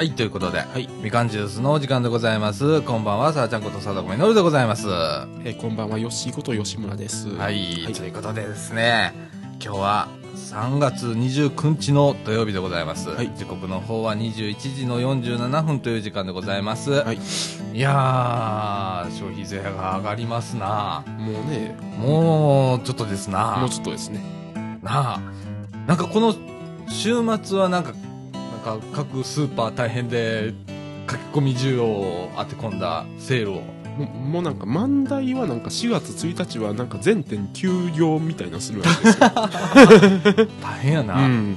はい、ということで、はい。みかんジュースのお時間でございます。こんばんは、さあちゃんことさだこみのるでございます。はえーこんばんは、よっしーこと吉村です。い、はいということでですね、今日は3月29日の土曜日でございます。はい時刻の方は21時の47分という時間でございます。はい。いやー、消費税が上がりますな。もうね、もう、ちょっとですな。もうちょっとですね。なあ。なんかこの週末はなんか、か各スーパー大変で、書き込み需要を当て込んだセールを。もうなんか、万代はなんか4月1日はなんか全店休業みたいなするわけですよ。大変やな。う。うん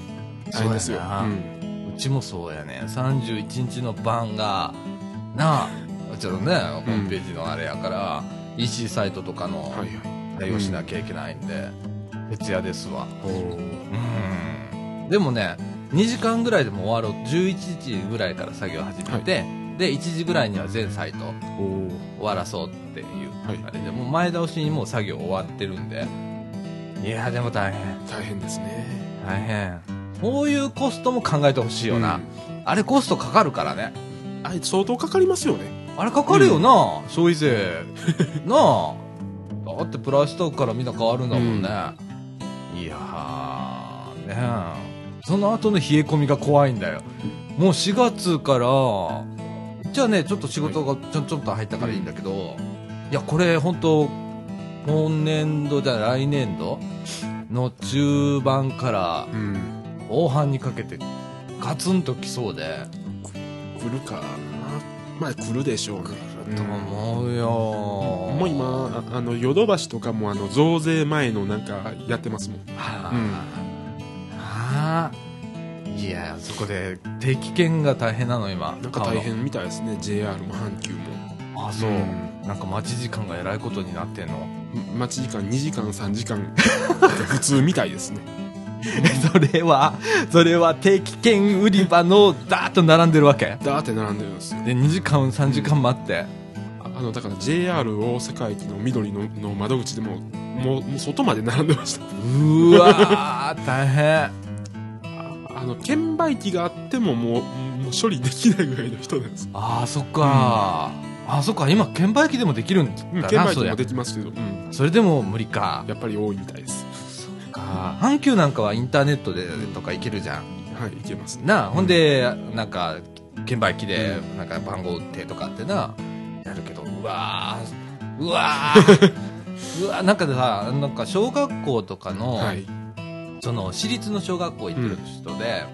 大変ですよ。そうやなうんちもそうやね。31日の晩が、なあ、ちょっとね、ホームページのあれやから、EC サイトとかの。対応しなきゃいけないんで、徹夜ですわ。うんでもね2時間ぐらいでも終わろう11時ぐらいから作業始めて、で1時ぐらいには全サイト終わらそうっていう、はい。あれでもう前倒しにもう作業終わってるんで。いやでも大変。大変ですね。大変。こういうコストも考えてほしいよな、うん。あれコストかかるからね。あれ相当かかりますよね。あれかかるよな、消費税。なあ。だってプラストックからみんな変わるんだもんね、いやーねえその後の冷え込みが怖いんだよもう4月からじゃあねちょっと仕事がちょちょっと入ったからいいんだけど、いやこれ本当今年度じゃ来年度？の中盤からうん。後半にかけてガツンときそうで来るかな。まあ来るでしょうね。と思うよもう今、ああの、ヨドバシとかもあの、増税前のなんかやってますもん。はあ、うんはあいやそこで定期券が大変なの今。なんか大変みたいですね。JR も阪急も。あそう、うん。なんか待ち時間がえらいことになってんの。待ち時間2時間3時間。普通みたいですね。それはそれは定期券売り場のダーッと並んでるわけ？だーって並んでるんですよ。で2時間3時間待って、ああのだから JR 大阪駅の緑のの窓口でももうもう外まで並んでました。うわー大変ああの券売機があってももうもう処理できないぐらいの人なんです。ああそっか、あそっか。今券売機でもできるんだうんなそりゃ券売機もできますけど、うん、それでも無理か。やっぱり多いみたいです。か。阪急なんかはインターネットでとかいけるじゃん。はいいけますね。なあほんでなんか券売機でなんか番号打ってとかってな。やるけどうわー。うわー。うわー。なんかでさなんか小学校とかの、はいその私立の小学校行ってる人で、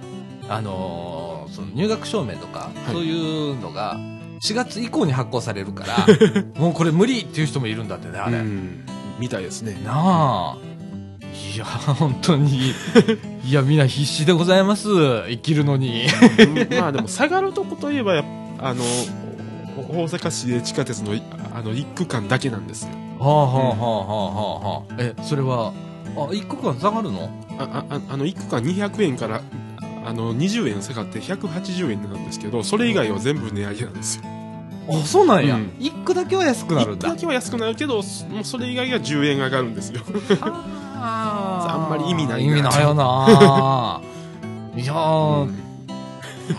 あのーその入学証明とか、い。そういうのが4月以降に発行されるから もうこれ無理っていう人もいるんだってねあれ、うんみたいですね。なあ。いや本当に。いやみんな必死でございます。生きるのに。うんまあでも下がるとこといえばやっぱあのお大阪市営地下鉄のいあの一区間だけなんですよ。はあはあはあはあはあ。はあえそれはあ一区間下がるの？ああああの1区間200円からあの20円下がって180円なんですけどそれ以外は全部値上げなんですよ。あそうなんや、うん。一区だけは安くなる1んだ。区だけは安くなるけどそもうそれ以外が10円上がるんですよ。あ。んまり意味ないな。意味ないよな。いやー、うん。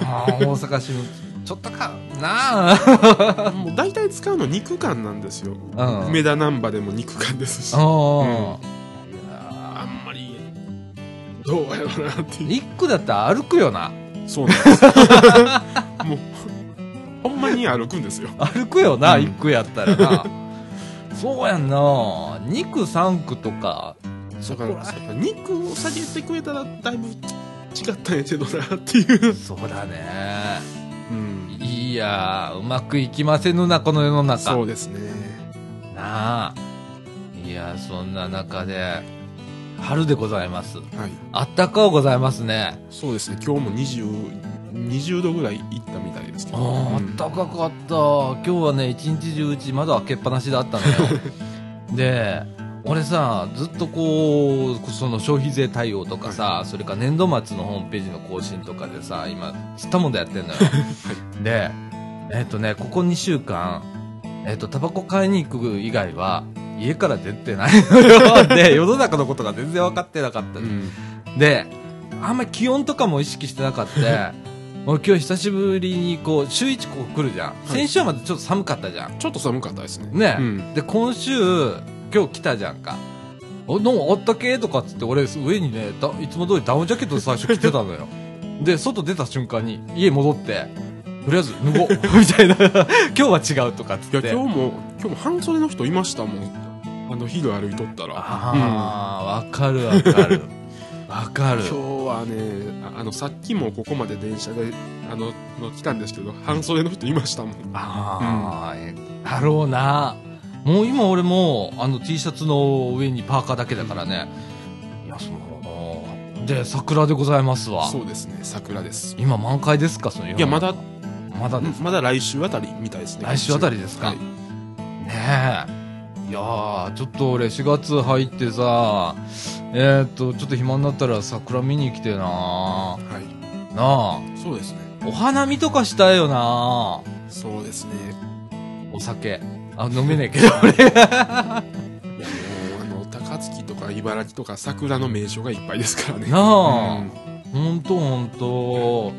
あー大阪市のちょっとか。なあ。もう大体使うの2区間なんですよ。うん。梅田難波でも2区間ですし。ああどうやろうなっていう。一区だったら歩くよな。そうなんですもうほんまに歩くんですよ。歩くよな、うん。一区やったらな。そうやんな。二区三区とか。だから2区を下げてくれたらだいぶ違ったんやけどなっていう、そうだね。うん、いやーうまくいきませぬなこの世の中。そうですね。なあ。いやそんな中で春でございます。はい。あったかうございますね。そうですね。今日も 20, 20度ぐらいいったみたいですけあど、ーあうん。ったかかった。今日はね一日中うち窓開けっぱなしだったのよ。で俺さずっとこうその消費税対応とかさ、それから年度末のホームページの更新とかでさ今つったもんでやってんのよ、でえっ、とねここ2週間えっ、とタバコ買いに行く以外は家から出てないのよ で世の中のことが全然分かってなかった、うんであんまり気温とかも意識してなかった 俺今日久しぶりにこう、週1こう来るじゃん。い先週はまでちょっと寒かったじゃん。ちょっと寒かったですね。ね、うん。で、今週、今日来たじゃんか。お、なんかあったけとかっつって、俺、上にね、だいつも通りダウンジャケット最初着てたのよ。で、外出た瞬間に、家戻って、とりあえず脱ごうみたいな。今日は違うとかっついや、って。今日も、今日も半袖の人いましたもん。あの、昼歩いとったら。ああ、わ、かるわかる。わかるうん。。今日はね、ああの、さっきもここまで電車で、あの、の来たんですけど、半袖の人いましたもん。ああ、だろうな。もう今俺も、あの T シャツの上にパーカーだけだからね。いや、その、で、桜でございますわ。そうですね、桜です。今満開ですか？そのいや、まだ、まだです。まだ来週あたりみたいですね。来週あたりですか？はいねえ。いやー、ちょっと俺4月入ってさ、えー、っと、ちょっと暇になったら桜見に来てなはい。なあ。そうですね。お花見とかしたいよなそうですね。お酒。あ、飲めねえけど、俺。いや、もう、あの、高槻とか茨城とか桜の名所がいっぱいですからね。なあうんほんとほんと。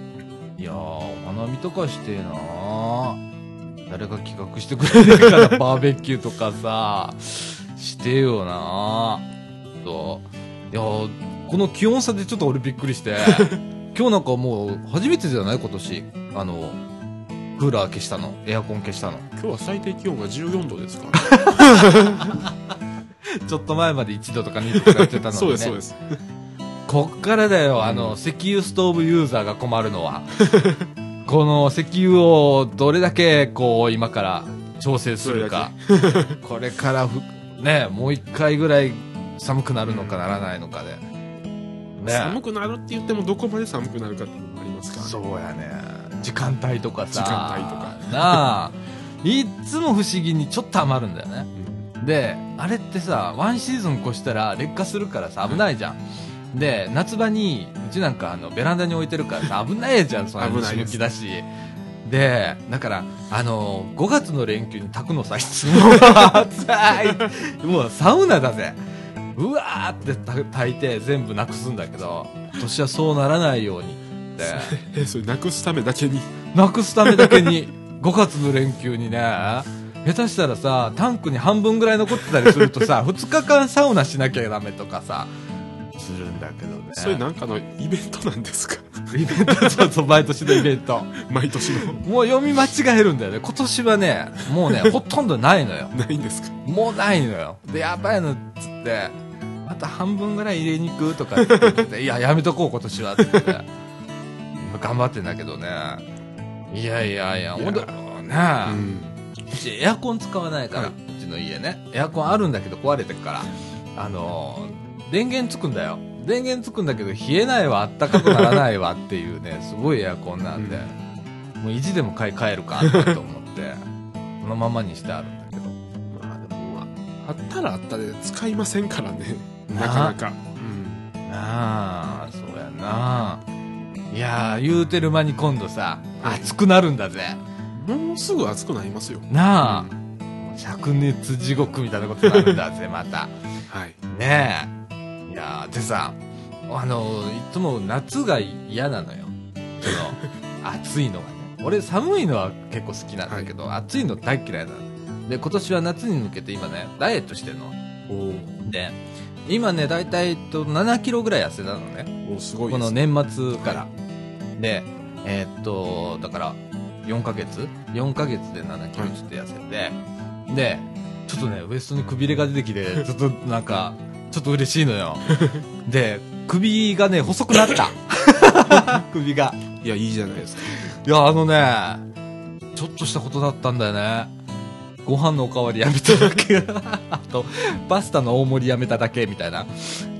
いやー、お花見とかしてえな誰が企画してくれねえから、バーベキューとかさ、してよなそう。いやー、この気温差でちょっと俺びっくりして、今日なんかもう初めてじゃない今年。あの、クーラー消したの。エアコン消したの。今日は最低気温が14度ですから。ちょっと前まで1度とか2度とか言ってたのにね。そうです、そうです。こっからだよ、あの、石油ストーブユーザーが困るのは。この石油をどれだけ、こう、今から調整するか。これからふ、ね、もう一回ぐらい寒くなるのかならないのかで。ね。寒くなるって言ってもどこまで寒くなるかっていうのもありますか？ら、ね。そうやね。時間帯とかさ。時間帯とか。なあ。いっつも不思議にちょっと余るんだよね。で、あれってさ、ワンシーズン越したら劣化するからさ、危ないじゃん。で、夏場に、うちなんかあの、ベランダに置いてるからさ、危ないじゃん、その虫抜きだし。で、だから、あの、5月の連休に炊くのさ、いつも 暑い。もうサウナだぜ。うわーってた炊いて全部なくすんだけど、今年はそうならないようにって。え、それなくすためだけに。なくすためだけに、5月の連休にね、下手したらさ、タンクに半分ぐらい残ってたりするとさ、2日間サウナしなきゃダメとかさ、するんだけどね。それなんかのイベントなんですか？イベント、そうそう、毎年のイベント。毎年の。もう読み間違えるんだよね。今年はね、もうね、ほとんどないのよ。ないんですか？もうないのよ。で、やばいのっつって、また半分ぐらい入れに行くとかって言ってて、いや、やめとこう、今年は、って言って。頑張ってんだけどね。いやいやいや、ほんと、ねえ、うん。うちエアコン使わないから、はいうちの家ね。エアコンあるんだけど壊れてるから。あのー、電源つくんだよ。電源つくんだけど、冷えないわ、あったかくならないわっていうね、すごいエアコンなんで、もう意地でも買い替えるかと思って、このままにしてあるんだけど。まあでも、あったらあったで使いませんからね。ななかなか。うん。なあ、そうやな。いやー、言うてる間に今度さ、はい熱くなるんだぜ。もうすぐ暑くなりますよ。なあ、うん灼熱地獄みたいなことになるんだぜ、また。はい。ねえ。いやーでさ、あの、いつも夏が嫌なのよ。その、暑いのがね。俺寒いのは結構好きなんだけど、暑いの大嫌いなの。で、今年は夏に向けて今ね、ダイエットしてんの。おで、今ね、だいたいえっと7キロぐらい痩せたのね。おすごい。この年末から。で、えーっと、だから、4ヶ月 ?4 ヶ月で7キロちょっと痩せて、で、ちょっとね、ウエストにくびれが出てきて、ちょっとなんか、ちょっと嬉しいのよ。で、首がね、細くなった。首が。いや、いいじゃないですか。いや、あのね、ちょっとしたことだったんだよね。ご飯のおかわりやめただけ。あと、パスタの大盛りやめただけみたいな。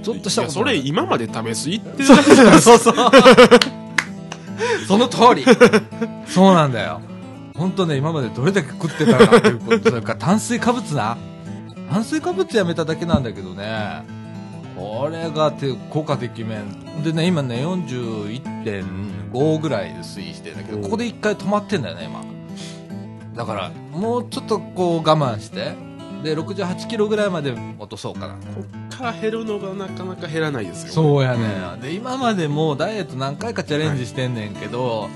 ちょっとしたいや、ことそれ今まで試す言ってるそうそうそう。その通り。そうなんだよ。本当ね、今までどれだけ食ってたかっていうこと、それから炭水化物な。炭水化物やめただけなんだけどね。これがて効果てきめん。でね、今ね、41.5ぐらいで推移してんだけど、ここで一回止まってんだよね、今。だから、もうちょっとこう我慢して、で、68キロぐらいまで落とそうかな。こっから減るのがなかなか減らないですよ。そうやね、ん、で今までもうダイエット何回かチャレンジしてんねんけど、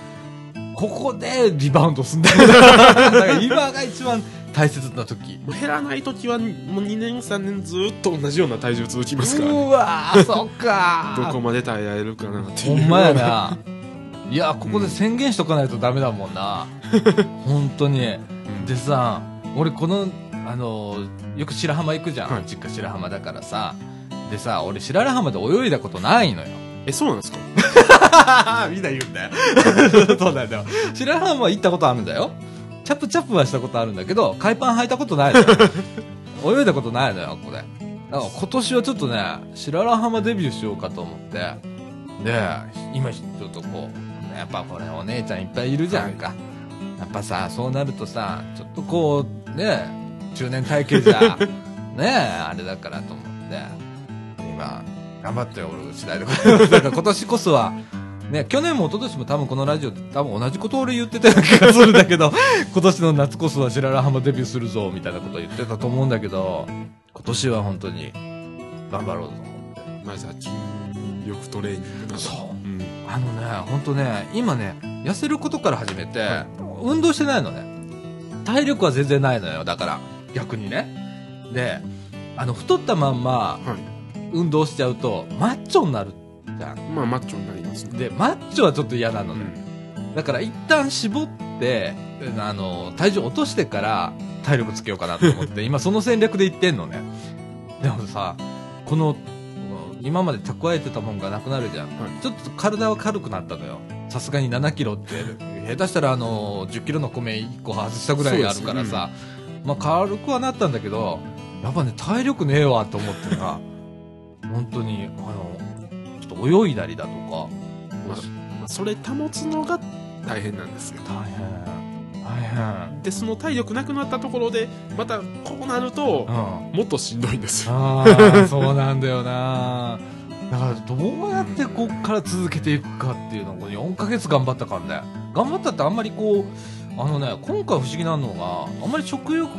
ここでリバウンドすんだよ。だから今が一番大切な時。減らない時はもう2年3年ずっと同じような体重続きますから、ね、うわー、そっかどこまで耐えられるかなっていうほんまやな。いや、ここで宣言しとかないとダメだもんな。本当に。うんでさ、俺この、あの、よく白浜行くじゃん。はい実家白浜だからさ。でさ、俺白良浜で泳いだことないのよ。えそうなんですか？みんな言うんだよ。そうなんだよ。白良浜は行ったことあるんだよ。チャプチャプはしたことあるんだけど、海パン履いたことないのよ。泳いだことないのよ、これ。だから今年はちょっとね、白良浜デビューしようかと思って。で、今ちょっとこう、やっぱこれお姉ちゃんいっぱいいるじゃんか。やっぱさ、そうなるとさ、ちょっとこう、ね、中年体型じゃ、ねあれだからと思って、今、頑張っておる次第で。だから今年こそは、ね、去年も一昨年も多分このラジオで多分同じことを俺言ってたような気がするんだけど、今年の夏こそは白良浜デビューするぞ、みたいなことを言ってたと思うんだけど、今年は本当に頑張ろうと思って。まあじゃあ筋力トレーニングそううんあのね、本当ね、今ね、痩せることから始めて、運動してないのね。体力は全然ないのよ、だから、逆にね。で、あの、太ったまんま、は運動しちゃうと、マッチョになるじゃん。いまあマッチョになりますねで、マッチョはちょっと嫌なのね。うんだから一旦絞って、あの、体重落としてから体力つけようかなと思って、今その戦略でいってんのね。でもさ、この、今まで蓄えてたもんがなくなるじゃん。はいちょっと体は軽くなったのよ。さすがに7キロって、下手したらあの、10キロの米1個外したぐらいあるからさ、まあ軽くはなったんだけど、やっぱね、体力ねえわと思ってさ、本当に、あの、と泳いだりだとか、まあそれ保つのが大変なんですよ大変。大変。でその体力なくなったところでまたこうなるとうん。もっとしんどいんですよああ、そうなんだよな。だから、どうやってこっから続けていくかっていうのを、これ4ヶ月頑張ったからね。頑張ったってあんまりこう、あのね、今回不思議なのが、あんまり食欲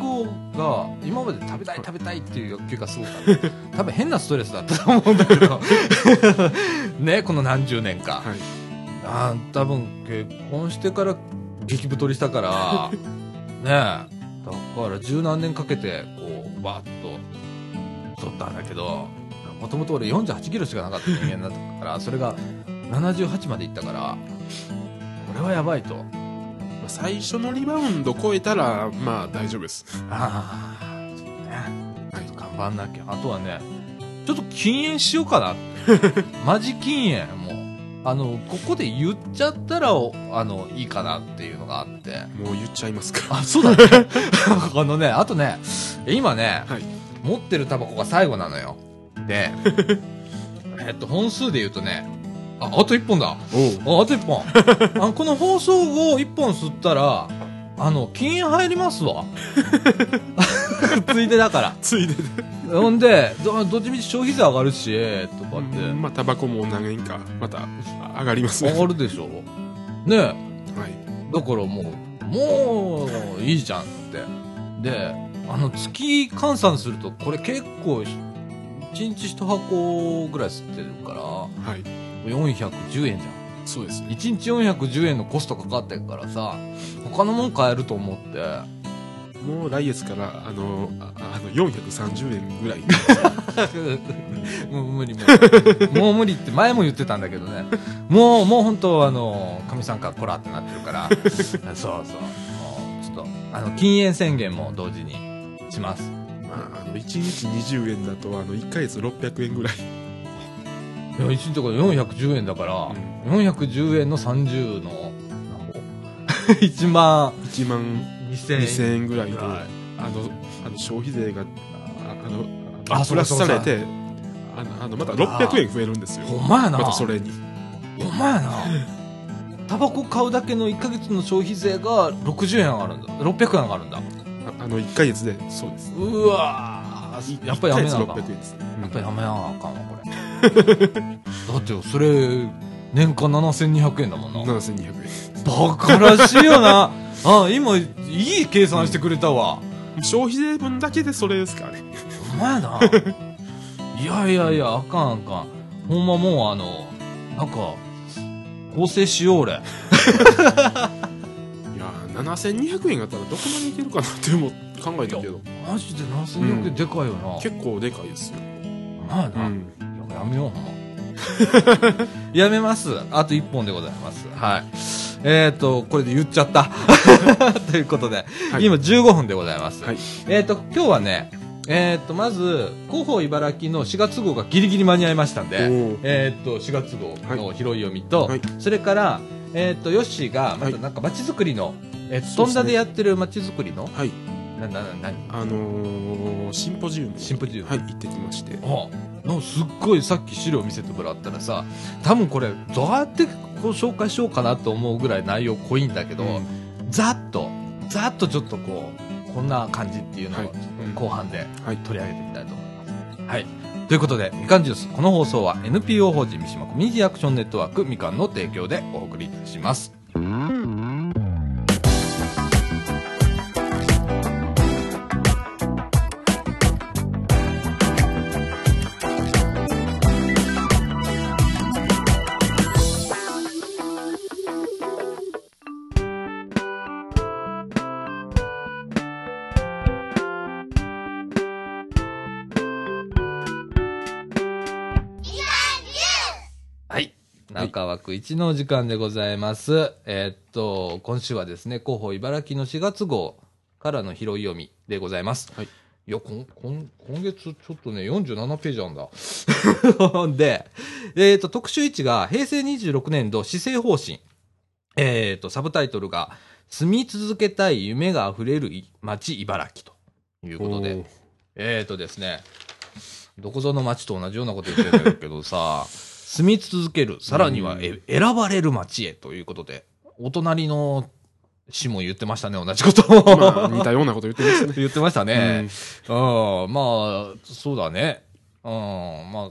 が、今まで食べたい食べたいっていう欲求がすごかった。多分変なストレスだったと思うんだけど。ね、この何十年か。はいあー多分結婚してから激太りしたから、ねえ。だから十何年かけて、こう、バーッと、取ったんだけど、もともと俺48キロしかなかった人間だったから、それが78までいったから、これはやばいと。まあ最初のリバウンド超えたらまあ大丈夫ですああ、そうね。はい頑張んなきゃ。あとはね、ちょっと禁煙しようかな。マジ禁煙、もう。あの、ここで言っちゃったら、おあの、いいかなっていうのがあって。もう言っちゃいますかあ、そうだね。あのね、あとね、今ね、はい持ってるタバコが最後なのよ。で、えっと、本数で言うとね、あ、あと1本だ。あ、あと1本。あのこの放送後1本吸ったら、あの、禁煙入りますわ。ついでだから。ついででほんで、どどっちみち消費税上がるし、とかって、うんまあタバコも何年かまた上がりますね上がるでしょ。ねはいだからもう、もう、いいじゃんって。で、あの、月換算すると、これ結構、1日1箱ぐらい吸ってるから、はい410円じゃそうですん。1日410円のコストかかってるからさ、他のもん買えると思って、もう来月からあのああの430円ぐらい もう無理もう、もう無理って前も言ってたんだけどね。もう、もう本当あの、神さんからこらってなってるから、そうそう。もう、ちょっと、あの、禁煙宣言も同時にします。まああの1日20円だとあの1ヶ月600円ぐらいいや、1日とか410円だから、410円の30の、なんぼ ?1 万1万2000円。2000円ぐらいではいあのあの消費税がああのあプラスされてあのあのまた600円増えるんですよほんまやな。またそれにほんまやな。タバコ買うだけの1ヶ月の消費税が60円上がるんだ。600円上がるんだ。ああの1ヶ月でそうですうわーやっぱりやめなあ1かん。ヶ月600円ですねやっぱりやめなあかんわ、これ。だって、それ、年間7200円だもんな。7200円バカらしいよな。あ、今、いい計算してくれたわ。消費税分だけでそれですからねほんまやな。いやいやいや、あかんあかん。ほんまもうあの、なんか、構成しよう俺。7200円があったらどこまでいけるかなっても考えたけどマジで7200円でかいよな。結構でかいですよ、まあな。うん、いややめよう、ほんま。やめます。あと1本でございます。はい。えっ、と、これで言っちゃった。ということで、はい今15分でございます。はいえっ、と、今日はね、えっ、と、まず、広報茨城の4月号がギリギリ間に合いましたんで、えっ、と、4月号の拾い読みと、はいそれから、えっ、と、ヨッシーが、またはいなんか街づくりの、えっ、と、ね飛んだでやってる街づくりの、はいな、な、な、な、あのー、シンポジウムシンポジウムはい行ってきましてあなんかすっごいさっき資料見せてもらったらさ多分これどうやってこう紹介しようかなと思うぐらい内容濃いんだけど、うんざっとざっとちょっとこうこんな感じっていうのを後半ではい取り上げてみたいと思います。はい。ということで、みかんジュース。この放送は NPO 法人三島コミュニティアクションネットワークみかんの提供でお送りいたします。中枠1の時間でございます。えーっと、今週はですね、広報茨城の4月号からの拾い読みでございます。はいいや、こん、こん、今月ちょっとね、47ページあるんだ。で、えーっと、特集1が平成26年度施政方針。えーっと、サブタイトルが、住み続けたい夢があふれるい街茨城ということで。えーとですね、どこぞの町と同じようなこと言ってるんだけどさ、住み続ける、さらにはえ選ばれる町へということで、お隣の市も言ってましたね、同じことを。まあ似たようなこと言ってますね 言ってましたね。ううん、まあ、そうだね。うん、まあ、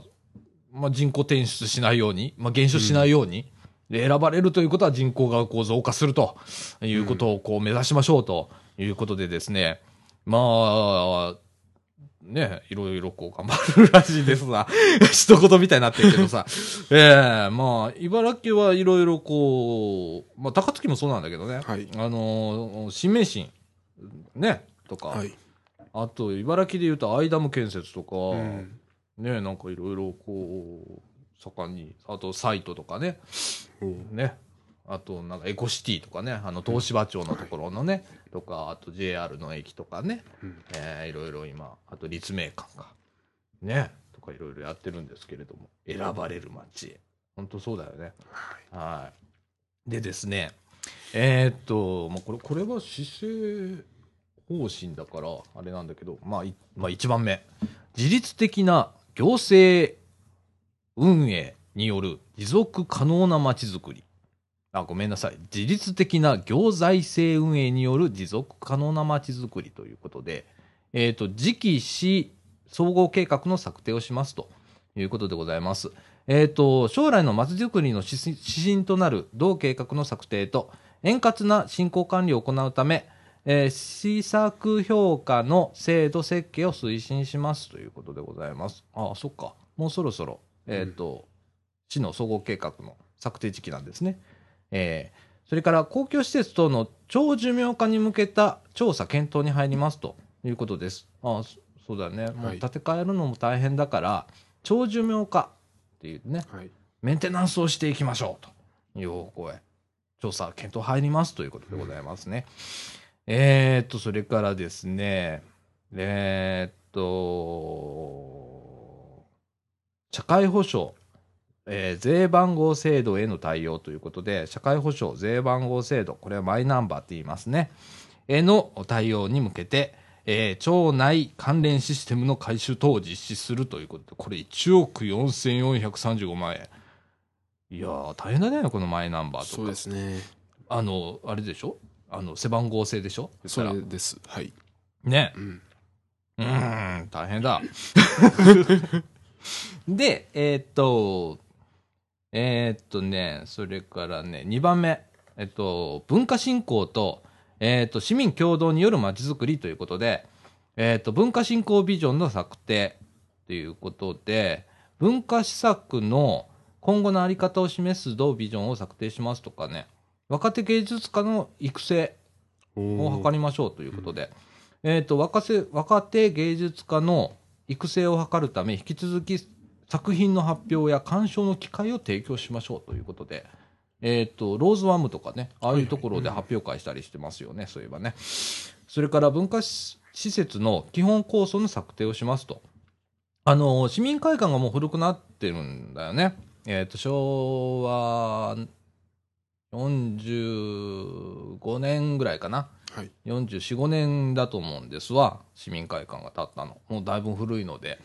まあ人口転出しないように、まあ減少しないように、で選ばれるということは人口がこう増加するということをこう目指しましょうということでですね、まあ、ね、いろいろこう頑張るらしいですが、一言みたいになってるけどさ、ええまあ、茨城はいろいろこう、まあ、高槻もそうなんだけどね、はい。あの、新名神、ね、とか、はい。あと、茨城で言うとアイダム建設とか、うん。ね、なんかいろいろこう、盛んに、あとサイトとかね、ね、あとなんかエコシティとかね、あの東芝町のところのね、とか、あと JR の駅とかね、うんえーいろいろ今、あと立命館か、ね、とかいろいろやってるんですけれども、選ばれる街へ。本当そうだよね。はい。でですね、えーっと、まあ、これ、これは施政方針だから、あれなんだけど、まあ、いまあ、1番目。自律的な行政運営による持続可能な街づくり。あ、ごめんなさい。自律的な行財政運営による持続可能な街づくりということで、えっ、と、次期市総合計画の策定をしますということでございます。えっ、と、将来の街づくりの指針となる同計画の策定と、円滑な進行管理を行うため、えー施策評価の制度設計を推進しますということでございます。ああ、そっか。もうそろそろ、えっ、と、市の総合計画の策定時期なんですね。えーそれから公共施設等の長寿命化に向けた調査検討に入りますということです。ああ、そそうだね。もうはい建て替えるのも大変だから、長寿命化っていうね、はいメンテナンスをしていきましょうという方向へ調査検討入りますということでございますね。えーっと、それからですね、えーっと、社会保障、えー税番号制度への対応ということで、社会保障税番号制度、これはマイナンバーって言いますね、への対応に向けて、えー町内関連システムの改修等を実施するということで、これ1億4435万円。いやー、大変だね、このマイナンバーとか。そうですねあの、あれでしょ？あの、背番号制でしょ？それですはいらね。うんうーん、大変だ。で、えーっと、えーっとね、それからね、2番目、えっと、文化振興と、えーっと、市民共同によるまちづくりということで、えーっと、文化振興ビジョンの策定ということで、文化施策の今後のあり方を示す同ビジョンを策定しますとかね、若手芸術家の育成を図りましょうということで、えっ、と、若手、若手芸術家の育成を図るため、引き続き作品の発表や鑑賞の機会を提供しましょうということで、えっ、と、ローズワームとかね、ああいうところで発表会したりしてますよね、そういえばね。それから文化施設の基本構想の策定をしますと。あの、市民会館がもう古くなってるんだよね。えっ、と、昭和45年ぐらいかな。はい。44、5年だと思うんですわ。市民会館が建ったの。もうだいぶ古いので。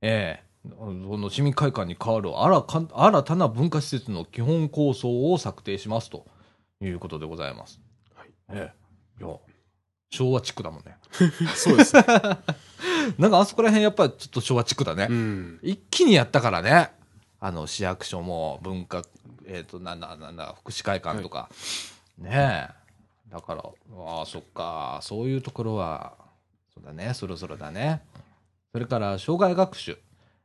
ええその市民会館に代わる新か新たな文化施設の基本構想を策定しますということでございます。はい。ええ。いや、昭和地区だもんね。そうですね。なんかあそこら辺やっぱりちょっと昭和地区だね。うん。一気にやったからね。あの、市役所も文化、えっ、と、なんだ、なんだ、福祉会館とか。ねえ。だから、ああ、そっか。そういうところは、そうだね。そろそろだね。それから、障害学習。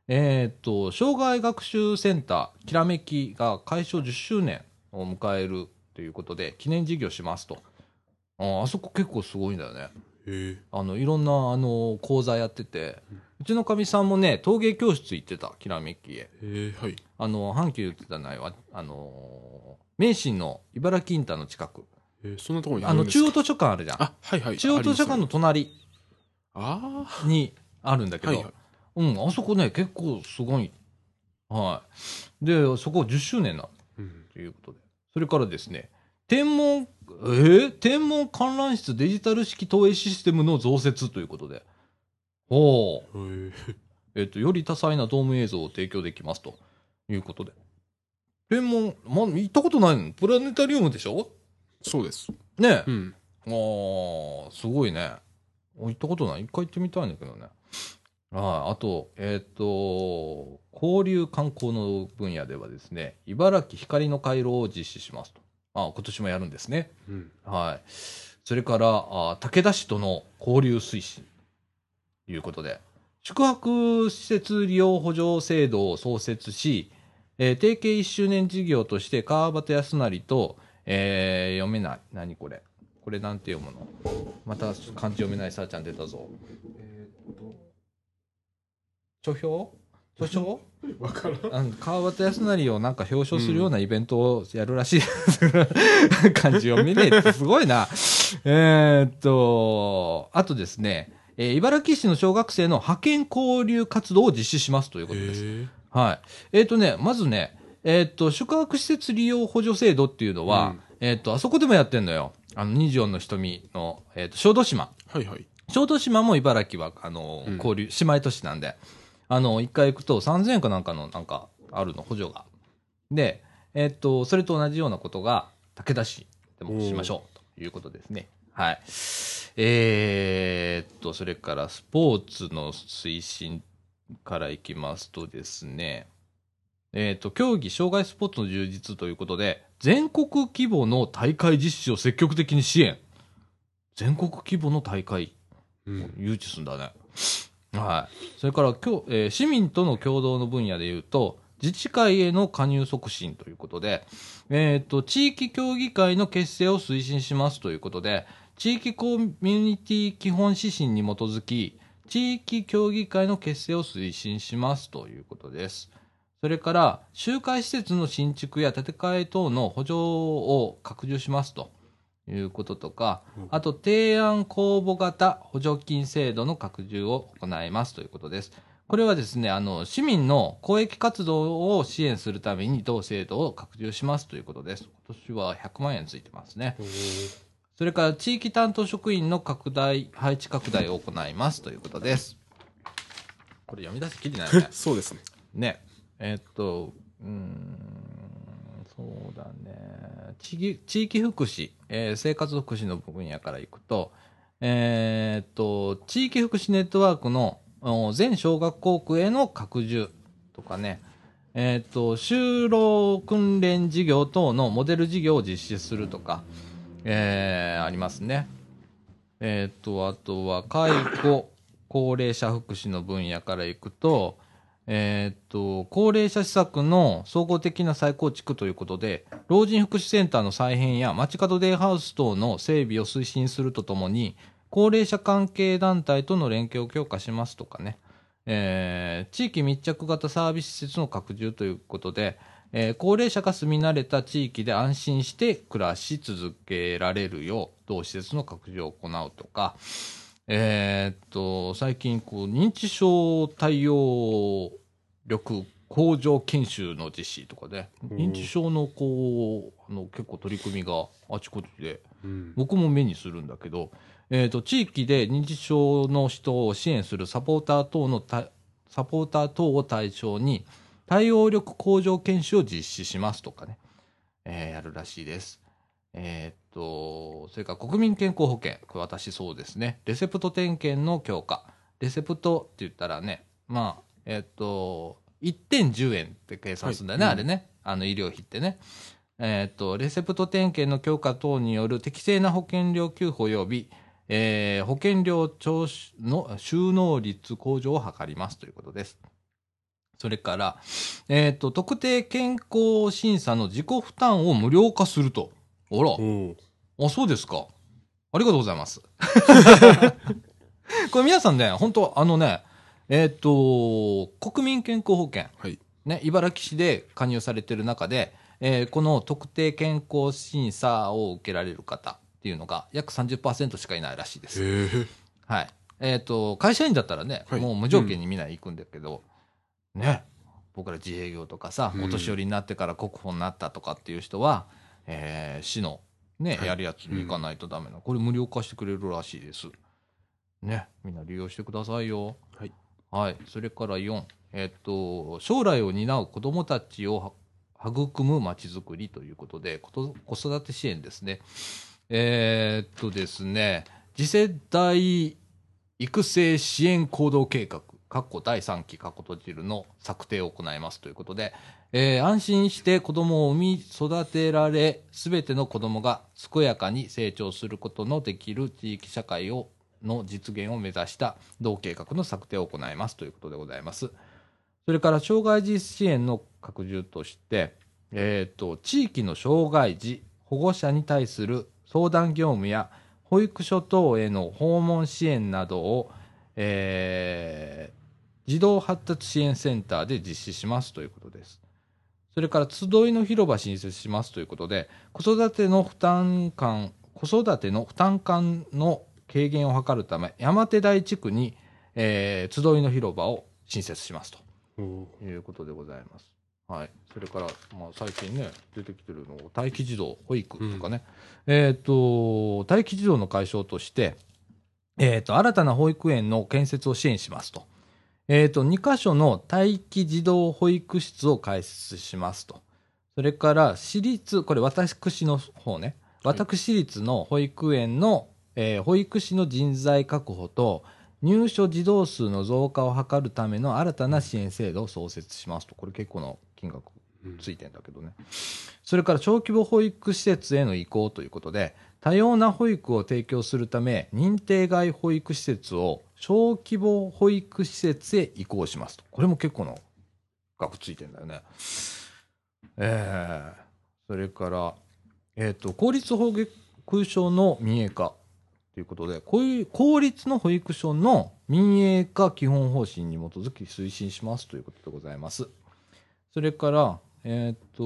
えっ、と、障害学習センター、きらめきが開所10周年を迎えるということで、記念事業しますと。ああそこ結構すごいんだよね。あの、いろんな、あの、講座やってて、うちのかみさんもね、陶芸教室行ってた、きらめきへ。へえ、はい。あの、阪急ってたないわ、あの、名神の茨城インターの近く。えー、そんなところにああの、中央図書館あるじゃん。あ、はいはい。中央図書館の隣にあるんだけど、はいはいうん、あそこね、結構すごい。はい。で、そこ10周年なうん。ということで。それからですね、天文、え？ー天文観覧室デジタル式投影システムの増設ということで。おー。へえ。えっ、と、より多彩なドーム映像を提供できますということで。天文、ま、行ったことないの？プラネタリウムでしょ？そうです。ねえ。うん。ああ、すごいね。行ったことない？一回行ってみたいんだけどね。はい。あと、えっ、と、交流観光の分野ではですね、茨城光の回廊を実施しますと。あ今年もやるんですね。うん。はい。それから、あ武田市との交流推進。ということで、宿泊施設利用補助制度を創設し、えー提携1周年事業として川端康成と、えー読めない。何これ。これなんて読むの？また漢字読めないさあちゃん出たぞ。書評？書評 わからん。あの川端康成をなんか表彰するようなイベントをやるらしい、感じを見ねえってすごいな。えーっと、あとですね、えー茨城市の小学生の派遣交流活動を実施しますということです。へえ。はい。えーっとね、まずね、えーっと、宿泊施設利用補助制度っていうのは、うんえーっと、あそこでもやってんのよ。あの、24の瞳の、えーっと、小豆島。はいはい。小豆島も茨城は、あの、うん交流、姉妹都市なんで、あの、一回行くと3000円かなんかの、なんか、あるの、補助が。で、えっと、それと同じようなことが、武田市でもしましょう、ということですね。はい。えーっと、それから、スポーツの推進からいきますとですね、えーっと、競技、障害スポーツの充実ということで、全国規模の大会実施を積極的に支援。全国規模の大会うん。誘致するんだね。はい。それから、今日、えー市民との共同の分野で言うと、自治会への加入促進ということで、えっ、と、地域協議会の結成を推進しますということで、地域コミュニティ基本指針に基づき、地域協議会の結成を推進しますということです。それから、集会施設の新築や建て替え等の補助を拡充しますということとか、あと、提案公募型補助金制度の拡充を行いますということです。これはですね、あの、市民の公益活動を支援するために同制度を拡充しますということです。今年は100万円ついてますね。それから、地域担当職員の拡大、配置拡大を行いますということです。これ読み出すきりないね。そうですね。ね。えっと、うーん、そうだね。地域福祉、えー生活福祉の分野からいくと、えーっと、地域福祉ネットワークの全小学校区への拡充とかね、えーっと、就労訓練事業等のモデル事業を実施するとか、えーありますね。えっ、と、あとは、介護、高齢者福祉の分野からいくと、えーっと、高齢者施策の総合的な再構築ということで、老人福祉センターの再編や街角デイハウス等の整備を推進するとともに、高齢者関係団体との連携を強化しますとかね、えー地域密着型サービス施設の拡充ということで、えー高齢者が住み慣れた地域で安心して暮らし続けられるよう、同施設の拡充を行うとか、えーっと、最近、こう、認知症対応力向上研修の実施とかで、うん認知症のこう、あの、結構取り組みがあちこちで、うん。僕も目にするんだけど、えーっと、地域で認知症の人を支援するサポーター等のた、サポーター等を対象に、対応力向上研修を実施しますとかね、えーやるらしいです。えーっと、それから国民健康保険。これ私そうですね。レセプト点検の強化。レセプトって言ったらね、まあ、えーっと、1点10円って計算するんだよね、はいあれね。あの医療費ってね。えーっと、レセプト点検の強化等による適正な保険料給付及び、えー保険料徴収の収納率向上を図りますということです。それから、えーっと、特定健康審査の自己負担を無料化すると。あら、おうあ、そうですか。ありがとうございます。これ皆さんね、本当あのね、えーっと、国民健康保険、はい。ね、茨城市で加入されてる中で、えーこの特定健康審査を受けられる方っていうのが約30%しかいないらしいです。へえ。はい。えっ、と、会社員だったらね、はいもう無条件にみんな行くんだけど、ね、僕ら自営業とかさ、うんお年寄りになってから国保になったとかっていう人は、えー市のね、はいやるやつに行かないとダメな、これ無料化してくれるらしいです。ね、みんな利用してくださいよ。はい。はい。それから4、えっ、と、将来を担う子供たちをは育むまちづくりということで、子育て支援ですね。えーっとですね、次世代育成支援行動計画、括弧第3期括弧閉じるの策定を行いますということで、えー安心して子供を産み育てられ、すべての子供が健やかに成長することのできる地域社会をの実現を目指した同計画の策定を行いますということでございます。それから障害児支援の拡充として、えー、と地域の障害児保護者に対する相談業務や保育所等への訪問支援などを、えー児童発達支援センターで実施しますということです。それから集いの広場新設しますということで、子育ての負担感、子育ての負担感の軽減を図るため、山手台地区に、えー集いの広場を新設しますと。いうことでございます。はい。それから、まあ、最近ね、出てきてるの、待機児童保育とかね。えっ、と、待機児童の解消として、えっ、と、新たな保育園の建設を支援しますと。えっ、と、2箇所の待機児童保育室を開設しますと。それから、私立、これ私の方ね。はい私立の保育園の、えー保育士の人材確保と、入所児童数の増加を図るための新たな支援制度を創設しますと。これ結構な金額うんついてんだけどね。それから小規模保育施設への移行ということで、多様な保育を提供するため、認定外保育施設を小規模保育施設へ移行しますと。これも結構な額ついてんだよね。えーそれから、えっ、と、公立保育所の民営化ということで、こういう公立の保育所の民営化基本方針に基づき推進しますということでございます。それから、えっ、と、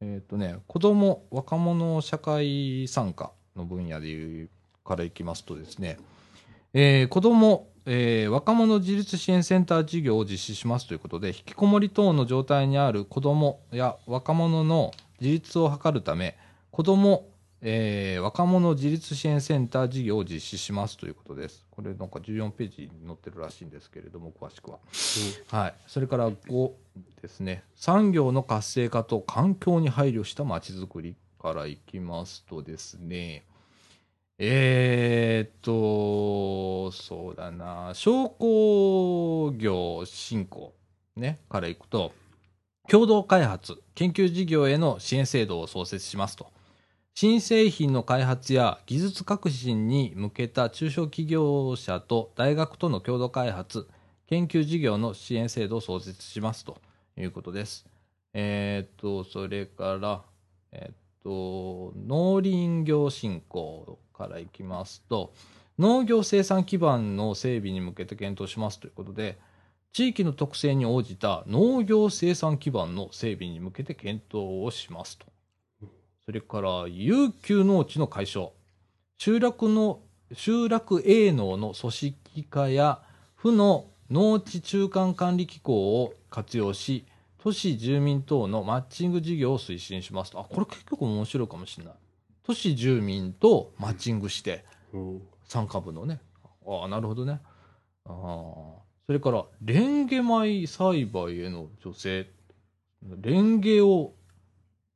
えっ、とね、子供、若者社会参加の分野で言うからいきますとですね、えー子供、えー若者自立支援センター事業を実施しますということで、引きこもり等の状態にある子供や若者の自立を図るため、子供、えー若者自立支援センター事業を実施しますということです。これなんか14ページに載ってるらしいんですけれども、詳しくは。はい。それから5ですね。産業の活性化と環境に配慮したまちづくりからいきますとですね。えーっと、そうだな。商工業振興ね、からいくと、共同開発、研究事業への支援制度を創設しますと。新製品の開発や技術革新に向けた中小企業者と大学との共同開発、研究事業の支援制度を創設しますということです。えーっと、それから、えーっと、農林業振興からいきますと、農業生産基盤の整備に向けて検討しますということで、地域の特性に応じた農業生産基盤の整備に向けて検討をしますと。それから、悠久農地の解消。集落の、集落営農の組織化や、府の農地中間管理機構を活用し、都市住民等のマッチング事業を推進しますと。あ、これ結構面白いかもしれない。都市住民とマッチングして、お参加部のね。ああ、なるほどね。ああ。それから、レンゲ米栽培への助成。レンゲを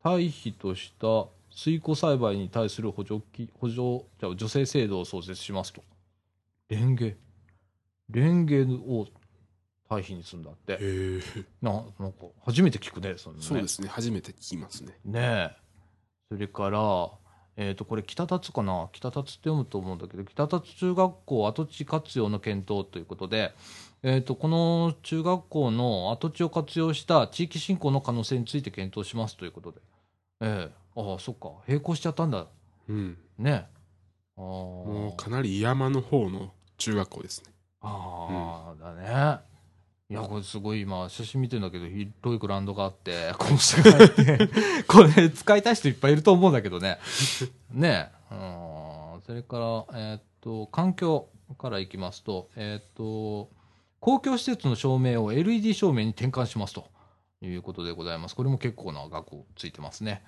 対比とした水耕栽培に対する補助金、補助、じゃあ助成制度を創設しますと。レンゲ。レンゲを対比にするんだって。へえ。な、なんか、初めて聞くね、そのね。そうですね。初めて聞きますね。ねえ。それから、えっ、と、これ、北立かな？北立って読むと思うんだけど、北立中学校跡地活用の検討ということで、えっ、と、この中学校の跡地を活用した地域振興の可能性について検討しますということで。ええああ、そっか。並行しちゃったんだ。うん。ねえ。ああ。もうかなり山の方の中学校ですね。ああ、だね。いや、これすごい今、写真見てんだけど、広いグラウンドがあって、こうしてがあって、これ使いたい人いっぱいいると思うんだけどね。ねえ。うん。それから、えーっと、環境からいきますと、えーっと、公共施設の照明を LED 照明に転換しますということでございます。これも結構な額ついてますね。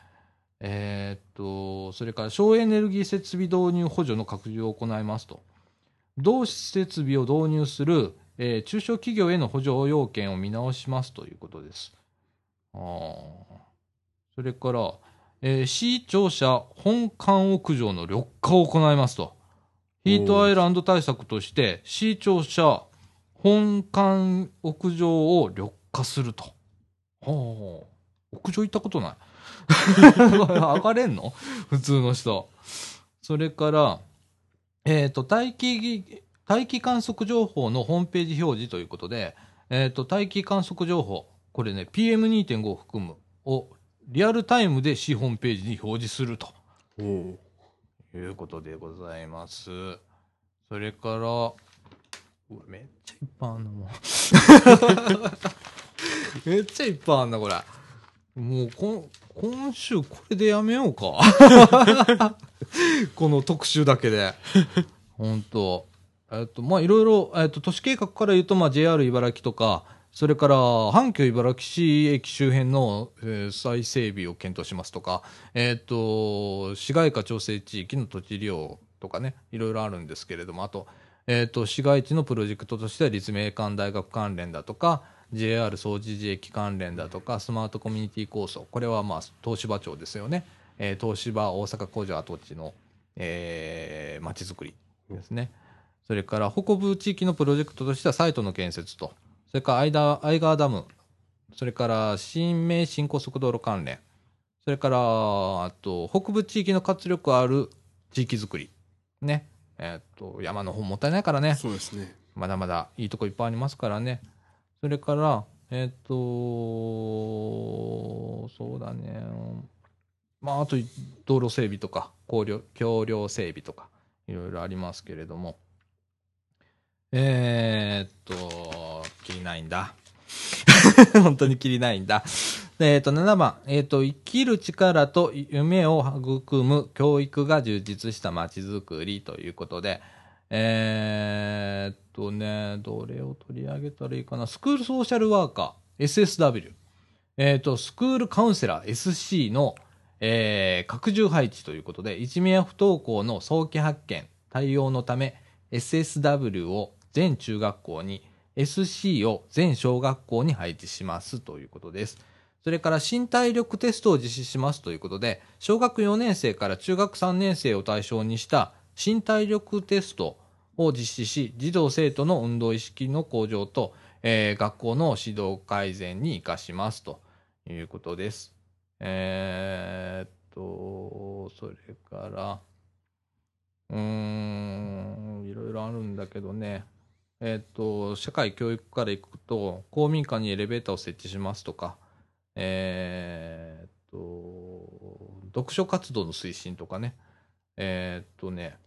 えーっと、それから省エネルギー設備導入補助の拡充を行いますと。同設備を導入する、えー中小企業への補助要件を見直しますということです。あそれから、えー市庁舎本館屋上の緑化を行いますと。ヒートアイランド対策として、市庁舎本館屋上を緑化すると。はあ、屋上行ったことない。上がれんの？普通の人。それから、えっ、と、大気、大気観測情報のホームページ表示ということで、えっ、と、大気観測情報、これね、PM2.5 を含むをリアルタイムで市ホームページに表示するとおお。いうことでございます。それから、うわめっちゃいっぱいあんなもん。めっちゃいっぱいあんな、これ。もうこ、今週これでやめようか。この特集だけで。本当えっと、まあ、いろいろ、えっと、都市計画から言うと、まあ、JR 茨城とか、それから、阪急茨城市駅周辺の、えー再整備を検討しますとか、えっと、市街化調整地域の土地利用とかね、いろいろあるんですけれども、あと、えっと、市街地のプロジェクトとしては、立命館大学関連だとか、JR 総除寺駅関連だとか、スマートコミュニティ構想、これはまあ、東芝町ですよね。えー東芝大阪工場跡地の、えー、街づくりですね。それから北部地域のプロジェクトとしてはサイトの建設と、それからアイダアイガーダム、それから新名新高速道路関連、それから、あと、北部地域の活力ある地域づくり。ね。えーっと、山の方もったいないからね。そうですね。まだまだいいとこいっぱいありますからね。それから、えーっと、そうだね。まあ、あと、道路整備とか、橋梁整備とか、いろいろありますけれども。えーっと、きりないんだ。本当にきりないんだ。えーっと、7番、えーっと、生きる力と夢を育む教育が充実した街づくりということで、えーっとね、どれを取り上げたらいいかな。スクールソーシャルワーカー、SSW。えーっと、スクールカウンセラー、SC の、えー拡充配置ということで、いじめや不登校の早期発見、対応のため、SSW を全中学校に、SC を全小学校に配置しますということです。それから身体力テストを実施しますということで、小学4年生から中学3年生を対象にした身体力テストを実施し、児童生徒の運動意識の向上と、えー学校の指導改善に生かしますということです。えーっと、それから、うーん、いろいろあるんだけどね、えっ、と、社会教育からいくと、公民館にエレベーターを設置しますとか、えっ、と、読書活動の推進とかね、えっ、とね、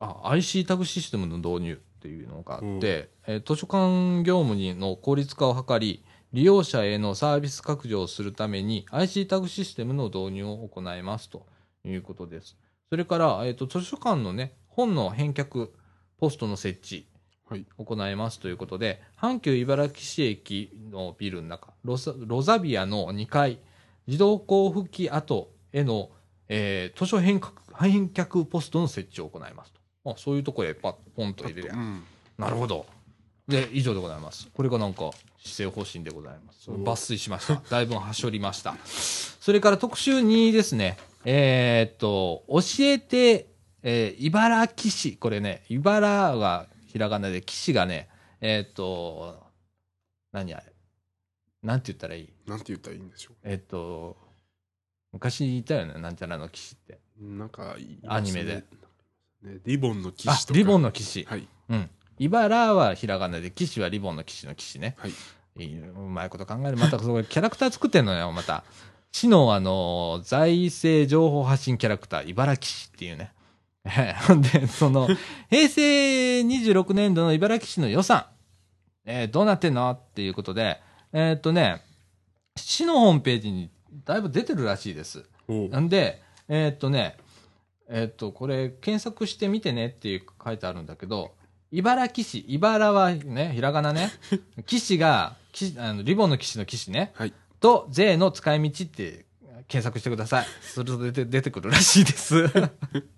あ、IC タグシステムの導入っていうのがあって、えー図書館業務にの効率化を図り、利用者へのサービス拡張をするために IC タグシステムの導入を行いますということです。それから、えー、と図書館のね、本の返却ポストの設置はい。行いますということで、阪急茨城市駅のビルの中、ロザロザビアの2階、自動交付機跡への、えー図書返却返却ポストの設置を行いますと。あそういうところへパッ、ポンと入れりゃう。ん。なるほど。で、以上でございます。これがなんか、施政方針でございます。お抜粋しました。だいぶはしょりました。それから特集2ですね。えーっと、教えて、えー茨城市。これね、茨がひらがなで、岸がね、えーっと、何あれ？なんて言ったらいい？なんて言ったらいいんでしょえーっと、昔いたよね、なんちゃらの騎士って。う。なんかいい、アニメでね。リボンの騎あ士と、か。リボンの騎士。はい。うん。茨はひらがなで、騎士はリボンの騎士の騎士ね。はいうまいこと考える。また、そこキャラクター作ってんのよ、また。市の、あの、財政情報発信キャラクター、茨城市っていうね。で、その、平成26年度の茨城市の予算、えーどうなってんの？っていうことで、えーっとね、市のホームページにだいぶ出てるらしいです。なんで、えーっとね、えーっと、これ、検索してみてねっていう書いてあるんだけど、茨城市、茨はね、ひらがなね、騎士が、あのリボンの騎士の騎士ね、はい。と、税の使い道って検索してください。すると出て出てくるらしいです。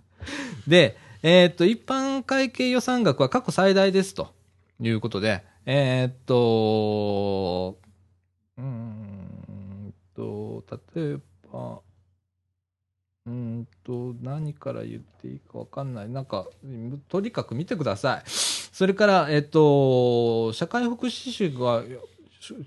で、えーっと、一般会計予算額は過去最大ですということで、えーっと、うーんと、例えば、うーんと、何から言っていいかわかんない。なんか、とにかく見てください。それから、えっと、社会福祉士が、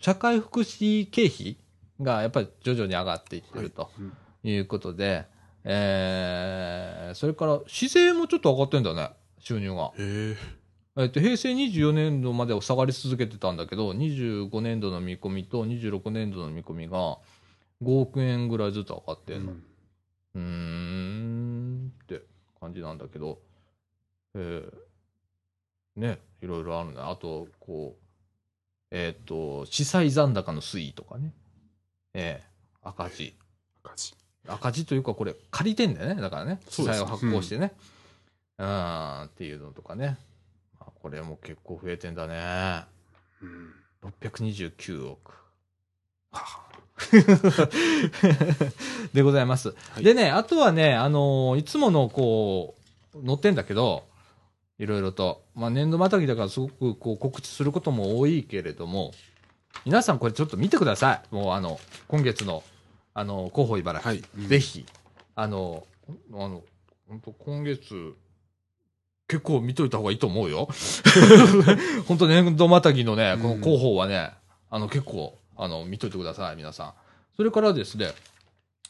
社会福祉経費がやっぱり徐々に上がっていってるとうんいうことで、えーそれから、市税もちょっと上がってんだね、収入が。へえ。えっと、平成24年度まで下がり続けてたんだけど、25年度の見込みと26年度の見込みが5億円ぐらいずつ上がってんの。うんんって感じなんだけど、えーね、いろいろあるね。あと、こう、えっ、と、司祭残高の推移とかね。えー赤字。赤字。赤字というか、これ、借りてんだよね。だからね。司そうです祭を発行してね。うん、っていうのとかね。まあ、これも結構増えてんだね。うん。629億。は でございます。いでね、あとはね、あのーいつものこう、載ってんだけど、いろいろと。まあ、年度またぎだからすごくこう告知することも多いけれども、皆さんこれちょっと見てください。もうあの、今月の、あの、広報茨城。はい。うんぜひ、あの、あの、本当今月、結構見といた方がいいと思うよ。本当年度またぎのね、この広報はね、あの、結構、あの、見といてください、皆さん。それからですね、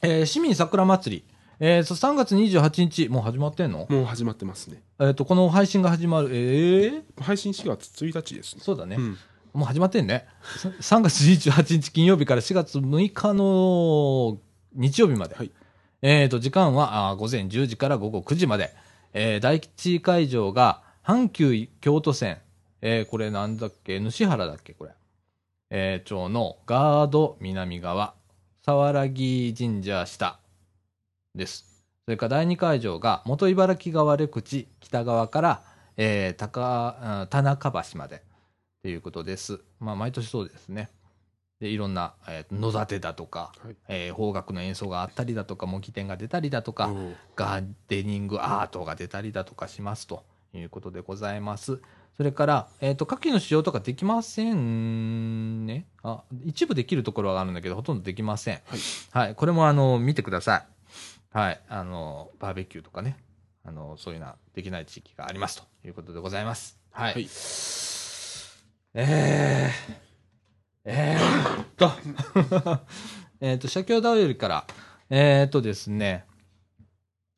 えー市民桜祭り。えー、と3月28日、もう始まってんの？もう始まってますね。えっ、と、この配信が始まる、ええ配信4月1日ですね。そうだね。うん。もう始まってんね。さ3月28日金曜日から4月6日の日曜日まで。はいえっ、と、時間は午前10時から午後9時まで。えー第一会場が阪急京都線。えーこれなんだっけ？主原だっけ？これ。えー町のガード南側。沢良木神社下です。それから第二会場が元茨城川出口北側から、えー高あ田中橋まで。ということです。まあ、毎年そうですね。で、いろんな、えー野立てだとか、はいえー邦楽の演奏があったりだとか、模擬店が出たりだとか、おうガーデニングアートが出たりだとかしますということでございます。それから、えっ、と、牡蠣の使用とかできませんね。あ、一部できるところはあるんだけど、ほとんどできません。はい。はい。これも、あの、見てください。はい。あの、バーベキューとかね。あの、そういうのはできない地域がありますということでございます。はい。はいえー、えー。っと、えっと、社協だよりから、えーっとですね、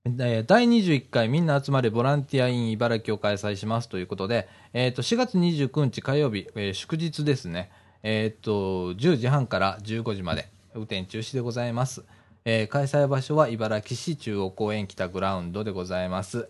第21回みんな集まれボランティア in 茨城を開催しますということで、えーと、4月29日火曜日、えー祝日ですね、えーと、10時半から15時まで、雨天中止でございます。えー開催場所は茨城市中央公園北グラウンドでございます。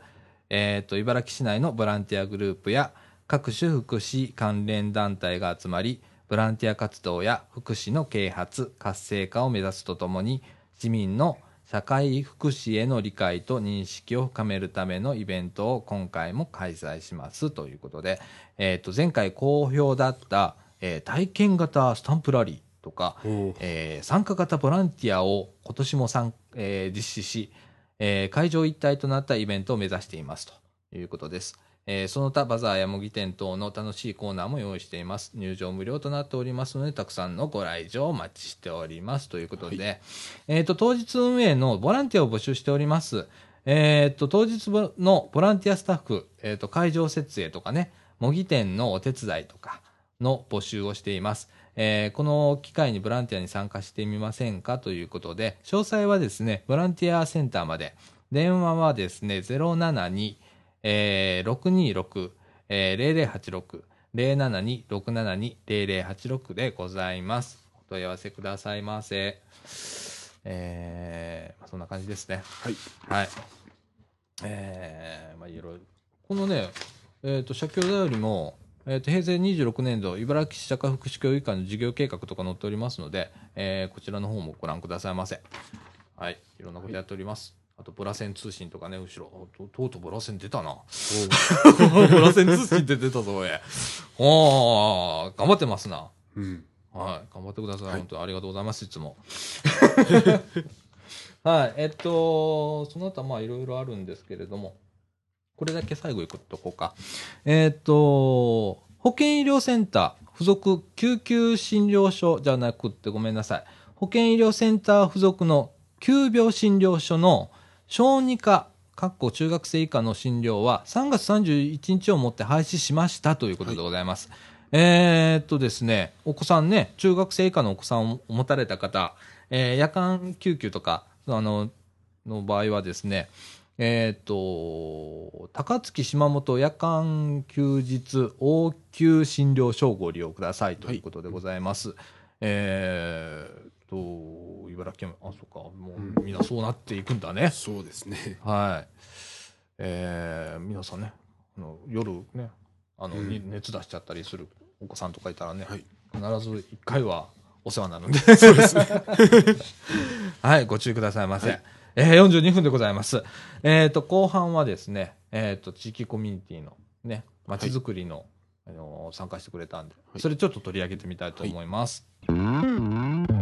えーと、茨城市内のボランティアグループや各種福祉関連団体が集まり、ボランティア活動や福祉の啓発、活性化を目指すとともに、市民の社会福祉への理解と認識を深めるためのイベントを今回も開催しますということで、えー、と前回好評だった、えー体験型スタンプラリーとか、おえー参加型ボランティアを今年も参、えー実施し、えー会場一体となったイベントを目指していますということです。えーその他バザーや模擬店等の楽しいコーナーも用意しています。入場無料となっておりますので、たくさんのご来場をお待ちしております。ということで、えっ、と、当日運営のボランティアを募集しております。えっ、と、当日のボランティアスタッフ、えっ、と、会場設営とかね、模擬店のお手伝いとかの募集をしています。えーこの機会にボランティアに参加してみませんかということで、詳細はですね、ボランティアセンターまで、電話はですね、072、えー、626、えー、0086、072-672-0086でございます。お問い合わせくださいませ。えー、まあそんな感じですね。はい。はい。えー、まあいろいろ。このね、えっ、と、社協だよりも、えっ、と、平成26年度、茨城市社会福祉協議会の事業計画とか載っておりますので、えーこちらの方もご覧くださいませ。はい。いろんなことやっております。あと、ボラ線通信とかね、後ろ。あととうとうボラ線出たな。ボラ線通信って出たぞ、おい。おー、頑張ってますな。うん。はい。頑張ってください。はい本当にありがとうございます、いつも。はい。えっと、その他、まあ、いろいろあるんですけれども、これだけ最後いくとこうか。えっと、保健医療センター付属救急診療所じゃなくってごめんなさい。保健医療センター付属の急病診療所の小児科、かっこ中学生以下の診療は3月31日をもって廃止しましたということでございます。えーっとですね、お子さんね、中学生以下のお子さんを持たれた方、えー夜間救急とか、あの、の場合はですね、えーっと、高槻島本夜間休日応急診療所をご利用くださいということでございます。えーと、茨城県、あ、そっか、もうみんなそうなっていくんだね。そうですね。はい。えー皆さんね、あの夜ね、あの、うんに熱出しちゃったりするお子さんとかいたらね、はい。必ず一回はお世話になるんで。そうですね。はい、ご注意くださいませ。はいえー、42分でございます。えっ、と、後半はですね、えっ、と、地域コミュニティのね、街づくりの、あの参加してくれたんで、はいそれちょっと取り上げてみたいと思います。はい、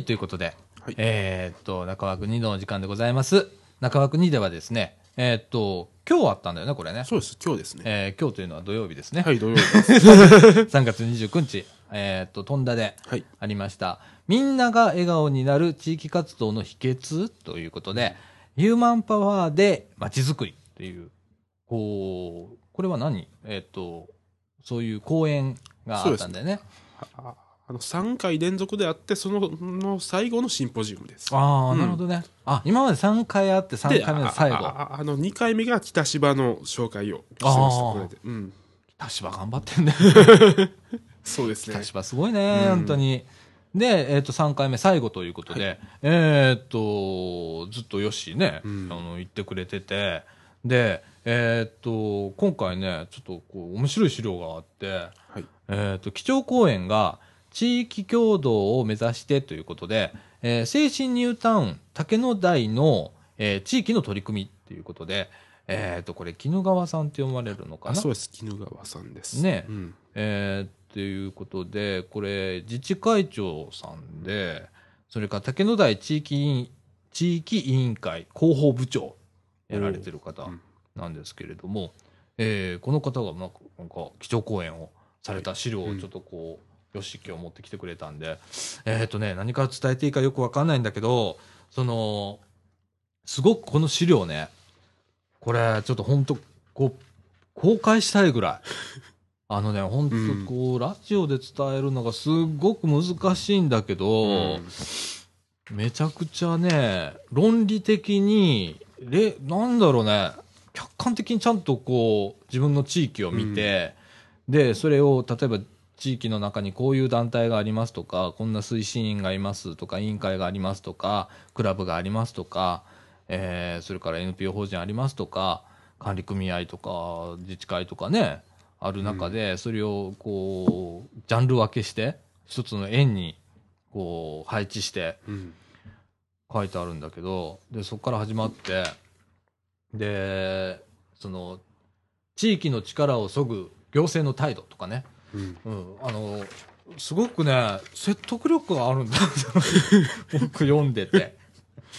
ということで、はいえーっと、中枠2度の時間でございます。中枠2ではですね、えーっと、今日あったんだよね、これね。そうです。今日ですね。えー今日というのは土曜日ですね。はい、土曜日です。3月29日、えーっと、飛んだではい。ありました。みんなが笑顔になる地域活動の秘訣ということで、ヒューマンパワーで街づくりっていう、こう、これは何？えーっと、そういう講演があったんだよね。ああの、3回連続であって、そのの最後のシンポジウムです。ああ、うんなるほどね。あ、今まで3回あって3回目の最後。あああの、2回目が北芝の紹介をしてました、これで。うん。北芝頑張ってんね。そうですね北。芝すごいね、うん本当に。で、えっ、と、3回目最後ということで、えっ、と、ずっとヨッシーね、うんあの、言ってくれてて、で、えっ、と、今回ね、ちょっとこう、面白い資料があって、はい。えっ、と、基調講演が、地域共同を目指してということで、えー精神ニュータウン竹野台の、えー地域の取り組みっていうことで、えっ、と、これ、鬼怒川さんって読まれるのかあ、なそうです。絹川さんです。ねうん。えーっていうことで、これ、自治会長さんで、それから竹野台地域委員地域委員会広報部長やられてる方うんなんですけれども、えーこの方がなんかなんか基調講演をされた資料をちょっとこう、よし今日持ってきてくれたんで、えっ、とね、何から伝えていいかよくわかんないんだけど、その、すごくこの資料ね、これ、ちょっと本当こう、公開したいぐらい。あのね、本当こう、ラジオで伝えるのがすごく難しいんだけど、めちゃくちゃね、論理的に、れ、なんだろうね、客観的にちゃんとこう、自分の地域を見て、で、それを、例えば、地域の中にこういう団体がありますとか、こんな推進員がいますとか、委員会がありますとか、クラブがありますとか、えーそれから NPO 法人ありますとか、管理組合とか、自治会とかね、ある中で、それをこう、ジャンル分けして、一つの円に、こう、配置して、うん。書いてあるんだけど、で、そこから始まって、で、その、地域の力を削ぐ行政の態度とかね、うんうん、あの、すごくね、説得力があるんだ 僕読んでて。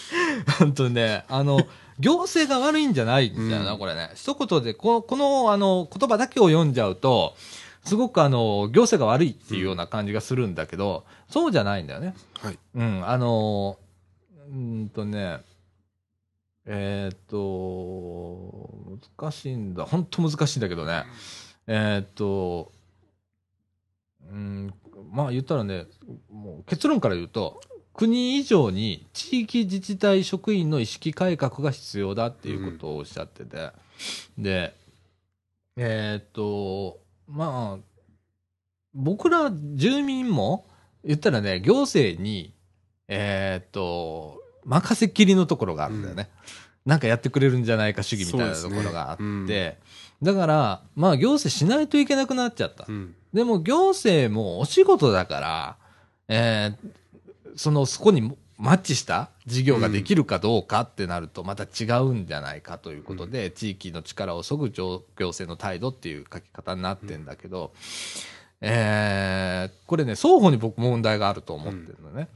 本当にね、あの、行政が悪いんじゃないんだよな、うんこれね。一言で、この、この、あの、言葉だけを読んじゃうと、すごくあの、行政が悪いっていうような感じがするんだけど、そうじゃないんだよね。はいうん、あのうーんとね、えーっと、難しいんだ。本当難しいんだけどね。えーっと、うん、まあ言ったらね、もう結論から言うと、国以上に地域自治体職員の意識改革が必要だっていうことをおっしゃってて、で、えーっと、まあ、僕ら住民も、言ったらね、行政に、えーっと、任せっきりのところがあるんだよね。なんかやってくれるんじゃないか主義みたいなところがあって、そうですね。だから、まあ行政しないといけなくなっちゃった。うんでも行政もお仕事だから、えーその、そこにマッチした事業ができるかどうかってなると、また違うんじゃないかということで、地域の力をそぐ行行政の態度っていう書き方になってんだけど、えーこれね、双方に僕問題があると思ってるのね。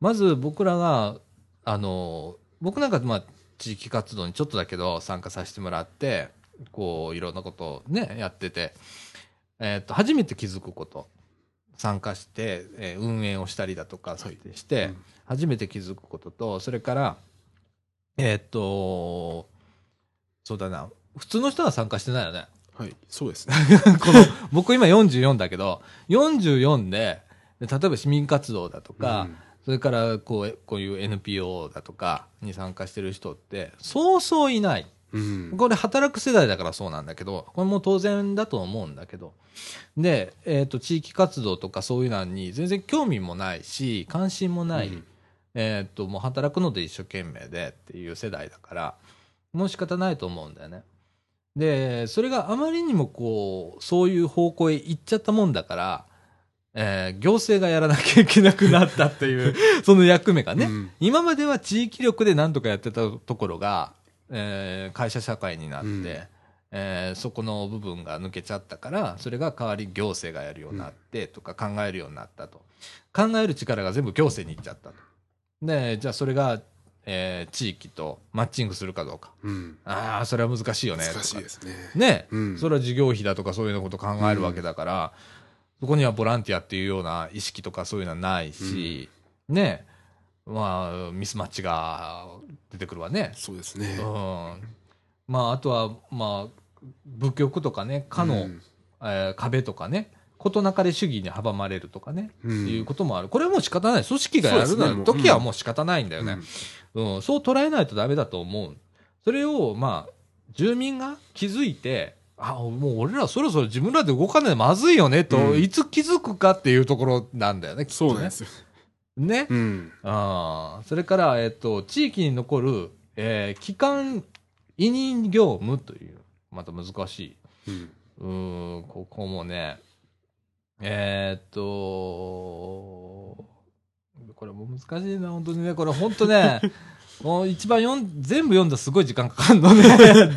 まず僕らが、あの、僕なんかまあ、地域活動にちょっとだけど参加させてもらって、こう、いろんなことをね、やってて、えっ、と、初めて気づくこと。参加して、えー運営をしたりだとかはいして、うん初めて気づくことと、それから、えっ、と、そうだな、普通の人は参加してないよね。はいそうですね この、僕今44だけど、44で、で例えば市民活動だとか、それからこう、こういう NPO だとかに参加してる人って、そうそういない。うんうんこれ働く世代だからそうなんだけど、これも当然だと思うんだけど。で、えっ、と、地域活動とかそういうのに全然興味もないし、関心もない。うんえっ、と、もう働くので一生懸命でっていう世代だから、もう仕方ないと思うんだよね。で、それがあまりにもこう、そういう方向へ行っちゃったもんだから、えー行政がやらなきゃいけなくなったっていう、その役目がね。うん今までは地域力で何とかやってたところが、えー会社社会になって、うん。えーそこの部分が抜けちゃったから、それが代わり行政がやるようになってとか考えるようになったと。考える力が全部行政に行っちゃったと。で、じゃあそれが、えー地域とマッチングするかどうか。うん。ああ、それは難しいよね。難しいとかですね。ね、うん。それは事業費だとかそういうのこと考えるわけだから、そこにはボランティアっていうような意識とかそういうのはないし、ね、まあ、ミスマッチが出てくるわね。そうですねうん。まあ、あとは、まあ、仏教とかね、かの、うんえー壁とかね、事なかれ主義に阻まれるとかね、うんいうこともある。これはもう仕方ない。組織がやるそうですね時はもう仕方ないんだよね。うん、そう捉えないとダメだと思う。それを、まあ、住民が気づいて、あ、もう俺らそろそろ自分らで動かないとまずいよねと、うんいつ気づくかっていうところなんだよね、きっとね。そうなんですよね。うんあーそれから、えっと、地域に残る、えー、機関委任業務という、また難しい。うんん、ここもね、えーっと、これも難しいな、本当にね。これ本当ね、もう一番読ん、全部読んだらすごい時間かかるのね。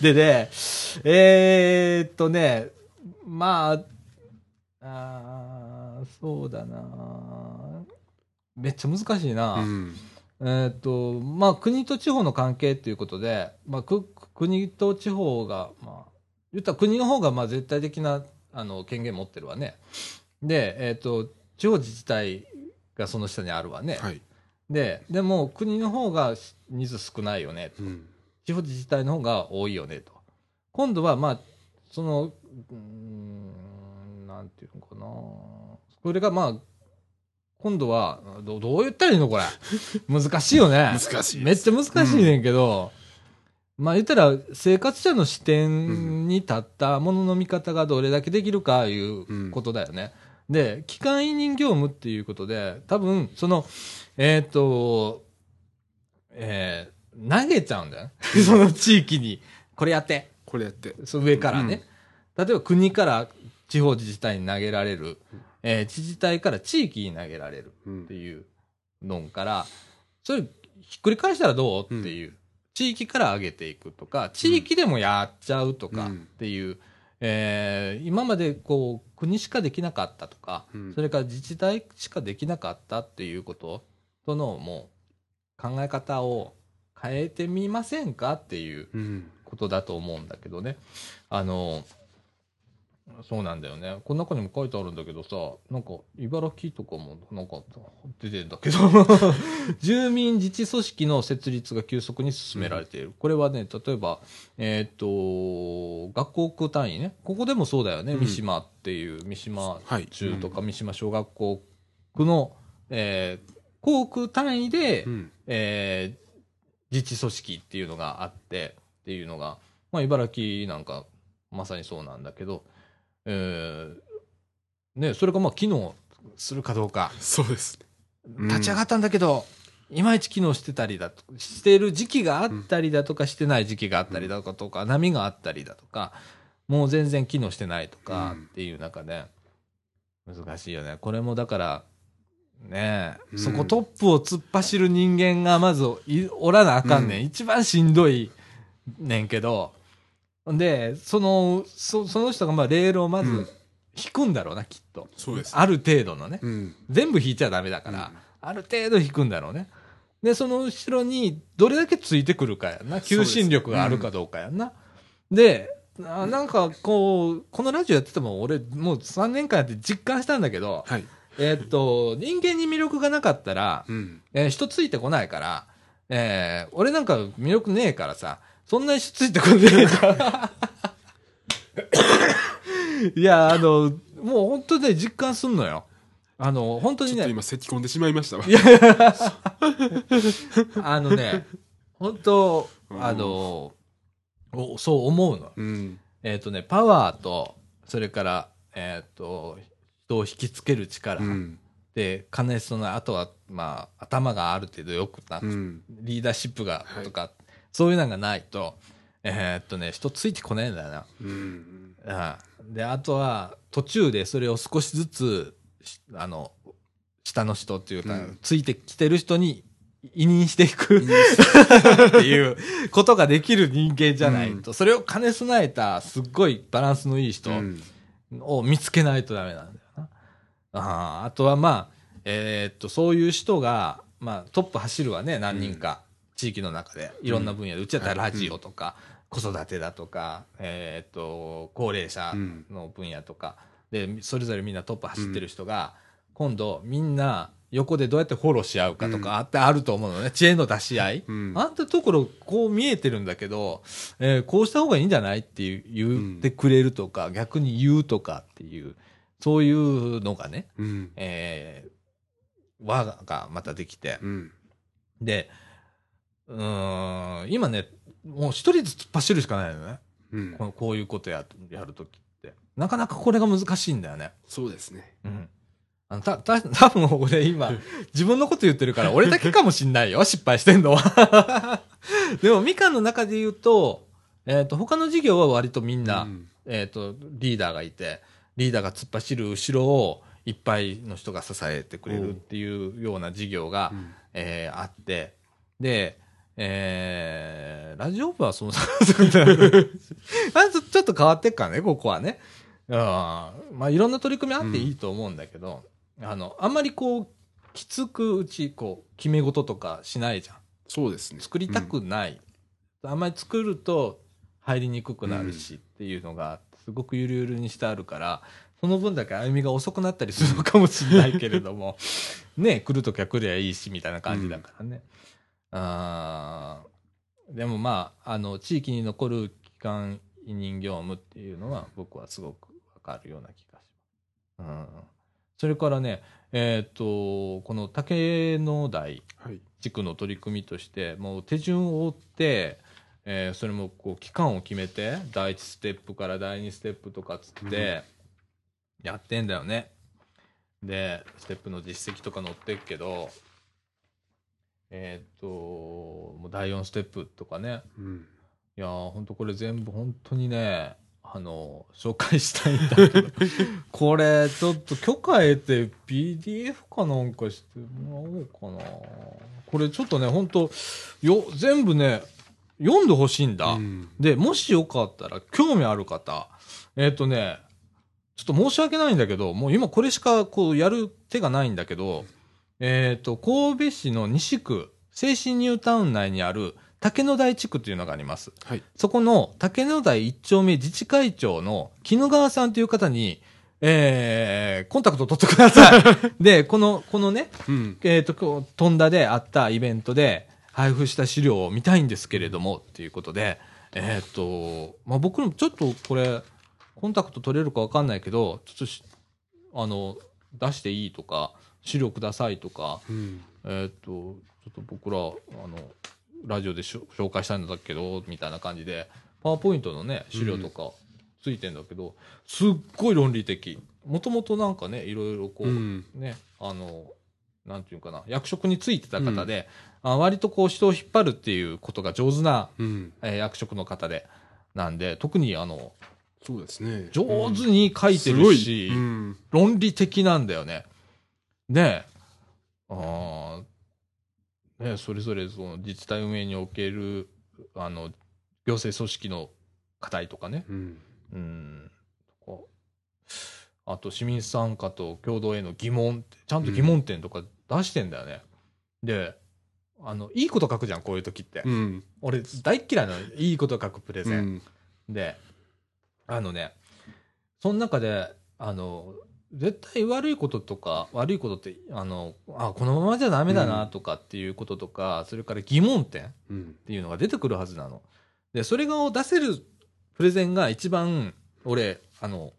で、でね、えーっとね、まあ、あーそうだな。めっちゃ難しいな。うんうえっ、と、まあ、国と地方の関係っていうことで、まあ、く国と地方が、まあ、言ったら国の方が、まあ、絶対的な、あの、権限持ってるわね。で、えっ、と、地方自治体がその下にあるわね。はい。で、でも、国の方が人数少ないよね。うん。地方自治体の方が多いよねと。今度は、まあ、その、うーん、ていうのかな。これが、まあ、今度は、どどう言ったらいいの？これ。難しいよね。難しいめっちゃ難しいねんけど、まあ言ったら、生活者の視点に立ったものの見方がどれだけできるかいうことだよね。で、機関委任業務っていうことで、多分、その、えっ、と、えー投げちゃうんだよ。その地域に。これやって。これやって。その上からね。例えば国から地方自治体に投げられる、えー自治体から地域に投げられるうんっていうのから、それひっくり返したらどうっていう、地域から上げていくとか、地域でもやっちゃうとかっていう、えー今までこう国しかできなかったとか、うんそれから自治体しかできなかったっていうこととのもう考え方を変えてみませんかっていううん。ことだと思うんだけどね。あの、そうなんだよね。この中にも書いてあるんだけどさ、なんか、茨城とかもなんか出てんだけど、住民自治組織の設立が急速に進められている。これはね、例えば、えーっと、学校区単位ね。ここでもそうだよね。うん三島っていう、三島はい中とか三島小学校区の、えー、校区単位で、うん。えー自治組織っていうのがあってっていうのが、まあ、茨城なんかまさにそうなんだけど、えーね、それがまあ機能するかどうか。そうです立ち上がったんだけど、いまいち機能してたりだとしてる時期があったりだとかしてない時期があったりだとか波があったりだとかもう全然機能してないとかうん。っていう中で難しいよね。これもだからねえ、うん。そこトップを突っ走る人間がまずいおらなあかんねん。一番しんどいねんけどでそのそその人がまあレールをまうんず引くんだろうな、きっとそうです。ある程度のねうん。全部引いちゃダメだから、ある程度引くんだろうね。で、その後ろにどれだけついてくるかやんな。求心力があるかどうかやんな。で、あなんかこう、このラジオやってても俺もう3年間やって実感したんだけど、はい。えーっと、人間に魅力がなかったら、うん。えー人ついてこないから、えー俺なんか魅力ねえからさ、そんなに人ついてこねえから。いや、あの、もう本当ね、実感すんのよ。あの、本当にね、ちょっと今、咳込んでしまいましたわ。あのね、本当、うんあの、おそう思うの。うん。えっ、とね、パワーと、それから、えっ、と、人を引きつける力、うん。で、兼ね備え、あとは、まあ、頭がある程度よくな、うん。リーダーシップが、はいとか、そういうのがないと、えっ、とね、人ついてこないんだよな。うん。うん、で、あとは、途中でそれを少しずつ、しあの、下の人っていうか、うん。ついてきてる人に委任していくっていう。ことができる人間じゃないと、それを兼ね備えた、すっごいバランスのいい人うん。を見つけないとダメなんだよな。あーあとはまあ、えーっと、そういう人が、まあ、トップ走るわね、何人か、地域の中で、いろんな分野で、うちだったらラジオとか、子育てだとか、えーっと、高齢者の分野とか、で、それぞれみんなトップ走ってる人が、今度、みんな、横でどうやってフォローし合うかとかあってあると思うのね。知恵の出し合い。うんあんたところこう見えてるんだけど、えーこうした方がいいんじゃないっていう言ってくれるとか、逆に言うとかっていう、そういうのがね、うん。えー、輪がまたできて。うん。で、うーん、今ね、もう一人ずつ突っ走るしかないのね。うんこ。のこういうことややるときって。なかなかこれが難しいんだよね。そうですね。うん。あの、た、た、多分俺今、自分のこと言ってるから、俺だけかもしんないよ、失敗してんのは。でも、みかんの中で言うと、えっ、と、他の事業は割とみんな、うんえっ、と、リーダーがいて、リーダーが突っ走る後ろをいっぱいの人が支えてくれるっていうような事業が、うんえーあって、で、えー、ラジオ部はその、まずちょっと変わってっからね、ここはね。うん。まあ、いろんな取り組みあっていいと思うんだけど、あの、あんまりこう、きつくうち、こう、決め事とかしないじゃん。そうですね。作りたくない。あんまり作ると入りにくくなるしっていうのが、すごくゆるゆるにしてあるから、その分だけ歩みが遅くなったりするのかもしれないけれども、ね、来るときは来りゃいいし、みたいな感じだからね。あーでもまあ、あの、地域に残る機関委任業務っていうのは僕はすごくわかるような気がします。うん。それからね、えっ、と、この竹の台、はい。地区の取り組みとしてもう手順を追って、えーそれもこう期間を決めて第1ステップから第2ステップとかつってやってんだよね。でステップの実績とか載ってっけどえーっともう第4ステップとかね。うん。いやーほんとこれ全部本当にねあの紹介したいんだけど。これちょっと許可得て PDF かなんかしてもらおうかな。これちょっとね本当よ全部ね読んでほしいんだ、うん。でもしよかったら興味ある方。えっ、とねちょっと申し訳ないんだけどもう今これしかこうやる手がないんだけどえっ、と神戸市の西区精神ニュータウン内にある竹野台地区っていうのがありますはい。そこの竹野台一丁目自治会長の絹川さんという方に、えー、コンタクト取ってください。で、この、このね、うん。えっ、と、こう飛んだであったイベントで配布した資料を見たいんですけれども、っていうことで、えっ、と、まあ、僕もちょっとこれ、コンタクト取れるかわかんないけど、ちょっとし、あの、出していいとか、資料くださいとか、うん。えーっと、ちょっと僕ら、あの、ラジオで紹介したいんだけど、みたいな感じで、パワーポイントのね、資料とかついてんだけど、すっごい論理的。もともとなんかね、いろいろこう、うんね、あの、なんていうかな、役職についてた方で、あ割とこう人を引っ張るっていうことが上手な、うん。えー役職の方で、なんで、特にあの、そうですね。上手に書いてるし、うん。論理的なんだよね。で、あーね、それぞれその自治体運営におけるあの行政組織の課題とかね、うん。うん、あと市民参加と共同への疑問ちゃんと疑問点とか出してんだよね。で、あの、いいこと書くじゃん、こういう時って。うん。俺、大っ嫌いなの。いいこと書くプレゼン。うん。で、あのね、その中で、あの、絶対悪いこととか、悪いことって、あの、あ、このままじゃダメだなとかっていうこととか、それから疑問点っうん。ていうのが出てくるはずなの。で、それが出せるプレゼンが一番、俺、あの、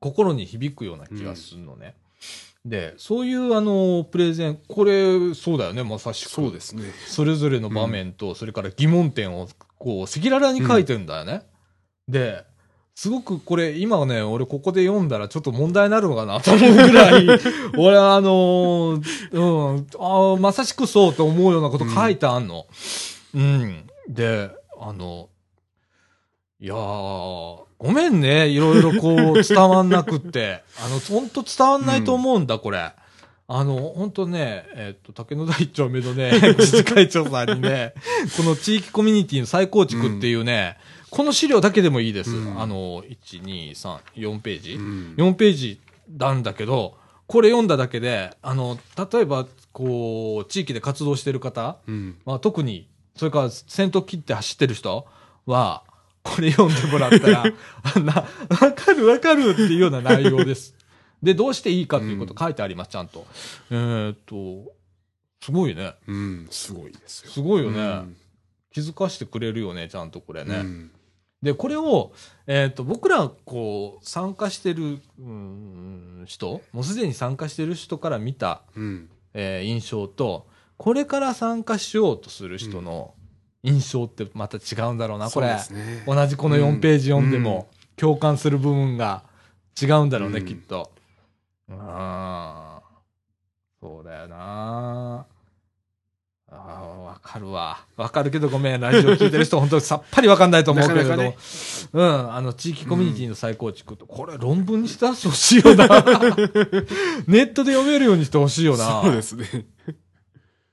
心に響くような気がするのね。で、そういうあの、プレゼン、これ、そうだよね、まさしく。そうですね。それぞれの場面と、それから疑問点を、こう、赤裸々に書いてんだよね。で、すごくこれ、今はね、俺ここで読んだらちょっと問題になるのかなと思うぐらい、俺あのーうん、あーまさしくそうと思うようなこと書いてあんの。うん。で、あの、いやー、ごめんね、いろいろこう、伝わんなくって。あの、ほんと伝わんないと思うんだ、これ。あの、本当ね、えっと、竹野台一丁目のね、自治会長さんにね、この地域コミュニティの再構築っていうね、この資料だけでもいいです。うんあの、1、2、3、4ページ、うん。4ページなんだけど、これ読んだだけで、あの、例えば、こう、地域で活動してる方、うん。まあ、特に、それから先頭切って走ってる人は、これ読んでもらったら、あな、わかるわかるっていうような内容です。で、どうしていいかっていうこと書いてあります、ちゃんと。えーっと、すごいね。うん。すごいですよ。すごいよね。うん気づかしてくれるよね、ちゃんとこれね。うんで、これを、えーっと、僕ら、こう、参加してる、うん、人、もうすでに参加してる人から見た、うん。えー印象と、これから参加しようとする人の印象ってまた違うんだろうな、これ。そうですね。同じこの4ページ読んでも、共感する部分が違うんだろうね、うんきっと。ああ、そうだよな。ああ、わかるわ。わかるけどごめん、ラジオ聞いてる人 本当にさっぱりわかんないと思うけれども。なかなかねうん、あの、地域コミュニティの再構築と、これ論文にして出してほしいよな。ネットで読めるようにしてほしいよな。そうですね。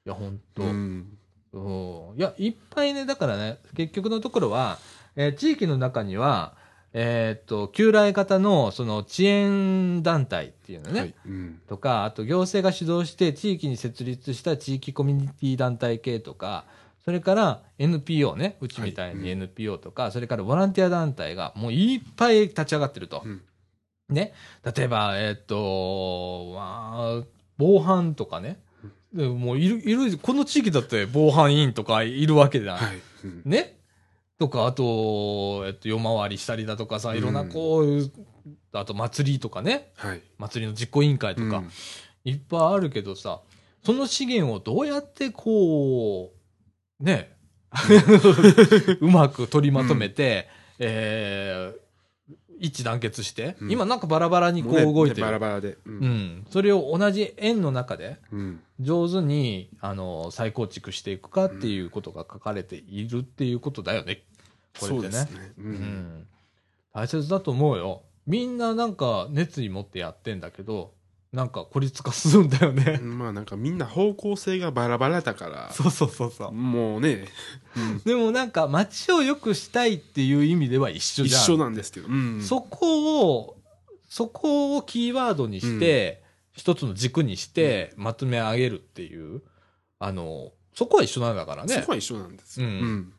いや、本当。うん。うんいや、いっぱいね、だからね、結局のところは、えー地域の中には、えーっと、旧来型の、その、遅延団体っていうのね、はい。うん。とか、あと行政が主導して地域に設立した地域コミュニティ団体系とか、それから NPO ね、うちみたいに NPO とか、それからボランティア団体がもういっぱい立ち上がってると。うんね。例えば、えーっと、まあ、防犯とかね。でもういる、いる、この地域だって防犯委員とかいるわけじゃん。はい。うんねとか、あと、えっと、夜回りしたりだとかさ、いろんなうんこう、あと祭りとかね、はい。祭りの実行委員会とか、うんいっぱいあるけどさ、その資源をどうやってこう、ね、う まく取りまとめて、えー一致団結して、うん今なんかバラバラにこうね動いてる。バラバラで。う。うんん。それを同じ円の中でうん。上手に、あの、再構築していくかっていうことが書かれているっていうことだよね。これってね。そうですね。う。うんん。大切だと思うよ。みんななんか熱意持ってやってんだけど、なんか孤立化するんだよね。まあなんかみんな方向性がバラバラだから、そうそうそうそう。もうね、うん でもなんか街を良くしたいっていう意味では一緒一じゃん。緒なんですけど。うんそこを、そこをキーワードにして、一つの軸にしてまとめ上げるっていう、あの、そこは一緒なんだからねそこ。は一緒なんですよ。うんうん。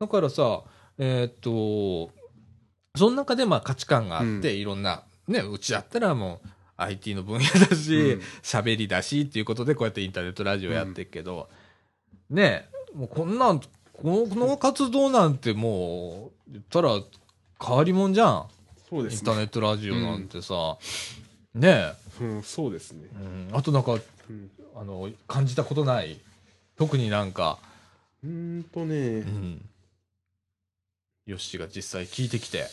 だからさ、えーっと、その中でまあ価値観があって、うんいろんな、ね、うちだったらもう IT の分野だしうん、喋、りだしっていうことでこうやってインターネットラジオやってるけど、ね、もうこんなん、このこの活動なんてもう、言ったら変わりもんじゃん。そうですね。インターネットラジオなんてさ、ねうん、そうですね。うん、あとなんか、うんあの、感じたことない？特になんか、うーんとうね、ん。ヨッシーが実際聞いてきて。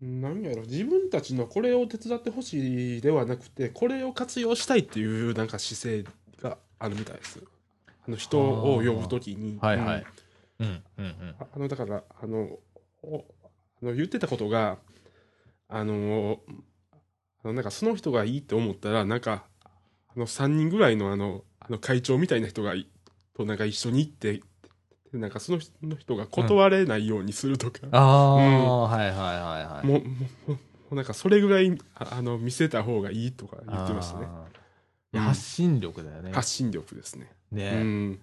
何やろ、自分たちのこれを手伝ってほしいではなくて、これを活用したいっていうなんか姿勢があるみたいです。あの人を呼ぶときに。はいはいうん。うん。ああのだからあのおあの言ってたことがあのあのなんかその人がいいと思ったらなんかあの3人ぐらいのあのあの会長みたいな人がいとなんか一緒に行ってでなんかその人の人が断れないようにするとか、ああ、はいはいはいはい。もうもうもうなんかそれぐらいああの見せた方がいいとか言ってましたね。発信力だよね。発信力ですね、ね、うん。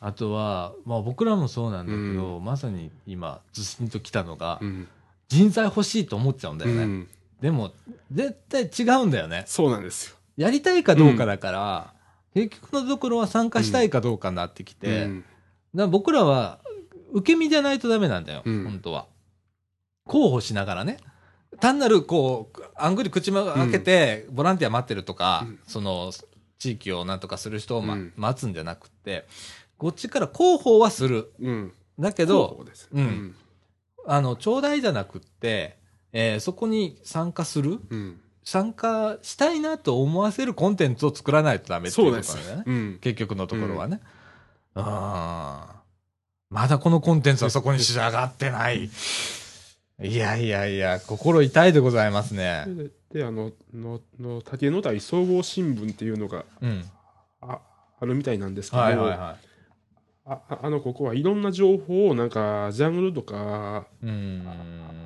あとは、まあ僕らもそうなんだけど、まさに今、ずしんときたのが、うん。人材欲しいと思っちゃうんだよね。うん。でも、絶対違うんだよね。そうなんですよ。やりたいかどうかだから、結局のところは参加したいかどうかになってきて、ら僕らは受け身じゃないとダメなんだよ、うん。本当は。候補しながらね。単なる、こう、あんぐり口も開けて、ボランティア待ってるとか、うん。その、地域をなんとかする人を、まうん。待つんじゃなくて、こっちから広報はする。うん。だけど、そうん。あの、ちょうだいじゃなくって、えーそこに参加する。うん。参加したいなと思わせるコンテンツを作らないとダメっていうことなんだよね。うん。結局のところはね。ああ。まだこのコンテンツはそこに仕上がってない。いやいやいや、心痛いでございますね。でであののの竹野台総合新聞っていうのがうん。ああるみたいなんですけど、はいはいはあああのここはいろんな情報をなんかジャンルとかい。うん。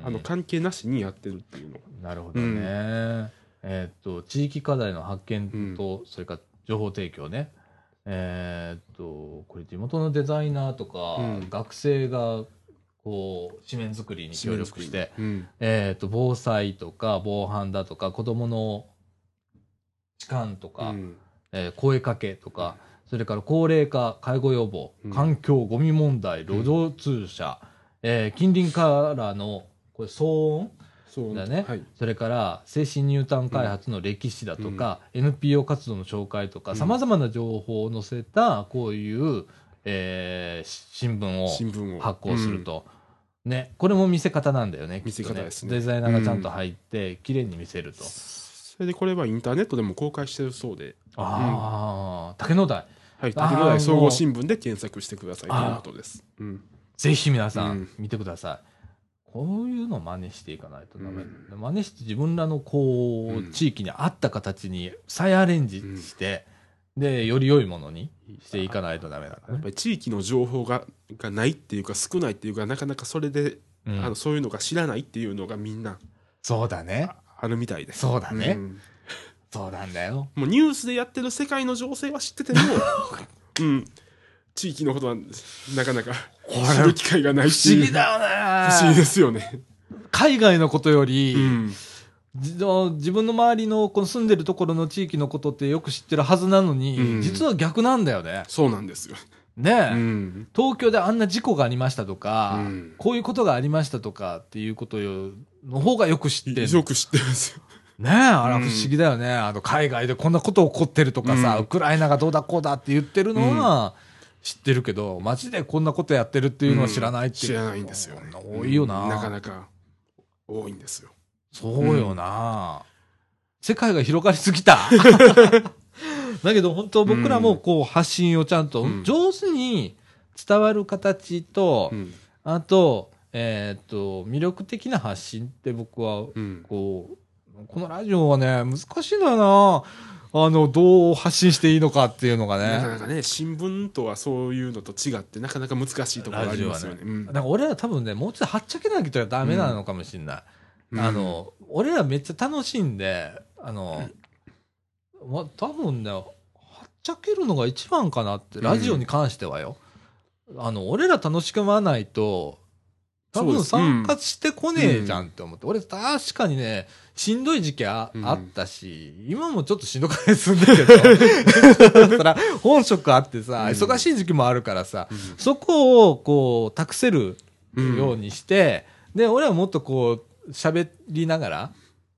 あの関係なしにやってるっていうのが、なるほどね。えーっと、地域課題の発見と、それから情報提供ね。えーっと、これ地元のデザイナーとか、うん。学生が、こう、紙面作りに協力して、うん。えーっと、防災とか防犯だとか、子供の痴漢とか、うん。えー声かけとか、それから高齢化、介護予防うん、環境、ゴミ問題、路上通車、えー近隣からの、これ騒音だ。ね。はい。それから精神ニュータウン開発の歴史だとか、NPO 活動の紹介とか、さまざまな情報を載せた、こういう、えーし新聞を。発行する、と。ね、これも見せ方なんだよね。見せ方ですね。デザイナーがちゃんと入って、綺麗に見せると。うんそれでこれはインターネットでも公開してるそうで、ああ、竹野台。はい、竹野台総合新聞で検索してくださいということです、うん、ぜひ皆さうんん。見てください。こういうのを真似していかないとダメ。うん真似して自分らのこう、うん地域に合った形に再アレンジして、で、より良いものにしていかないとダメだからね。やっぱり地域の情報ががないっていうか少ないっていうかなかなかそれでうんあのそういうのが知らないっていうのがみんなそうだね。あるみたいです。そうだねんそうなんだよ。もうニュースでやってる世界の情勢は知ってても、うん、地域のことはなかなか知る機会がない不思議だよね。不思議ですよね。海外のことより、うん。じ自分の周りのこの住んでるところの地域のことってよく知ってるはずなのに、うん実は逆なんだよね。そうなんですよ。ねえ、うん。東京であんな事故がありましたとか、うんこういうことがありましたとかっていうことの方がよく知ってる。よく知ってるんですよ。ねえ、あらうん不思議だよね。あの海外でこんなこと起こってるとかさ、うんウクライナがどうだこうだって言ってるのは知ってるけど、街でこんなことやってるっていうのは知らないっていう。知らないんですよね。多いよな。うんなかなか多いんですよ。そうよな、世界が広がりすぎた。だけど本当僕らもこう発信をちゃんとうん上手に伝わる形と、うん。あと、えーっと、魅力的な発信って僕は、うん。こう、このラジオはね、難しいんだよな。あの、どう発信していいのかっていうのがね。なかなかね、新聞とはそういうのと違って、なかなか難しいところがありますよね。うんだから俺ら多分ね、もうちょっとはっちゃけなきゃダメなのかもしれない。うんあの、俺らめっちゃ楽しんで、あの、ま、多分ね、はっちゃけるのが一番かなって、ラジオに関してはよ。あの、俺ら楽しくまないと、多分参加してこねえじゃんって思って。俺確かにね、しんどい時期あ,、うん。あったし、今もちょっとしんどくないすんだけど、そら、本職あってさ、うん。忙しい時期もあるからさ、うん。そこをこう、託せるうんようにして、で、俺はもっとこう、喋りながら、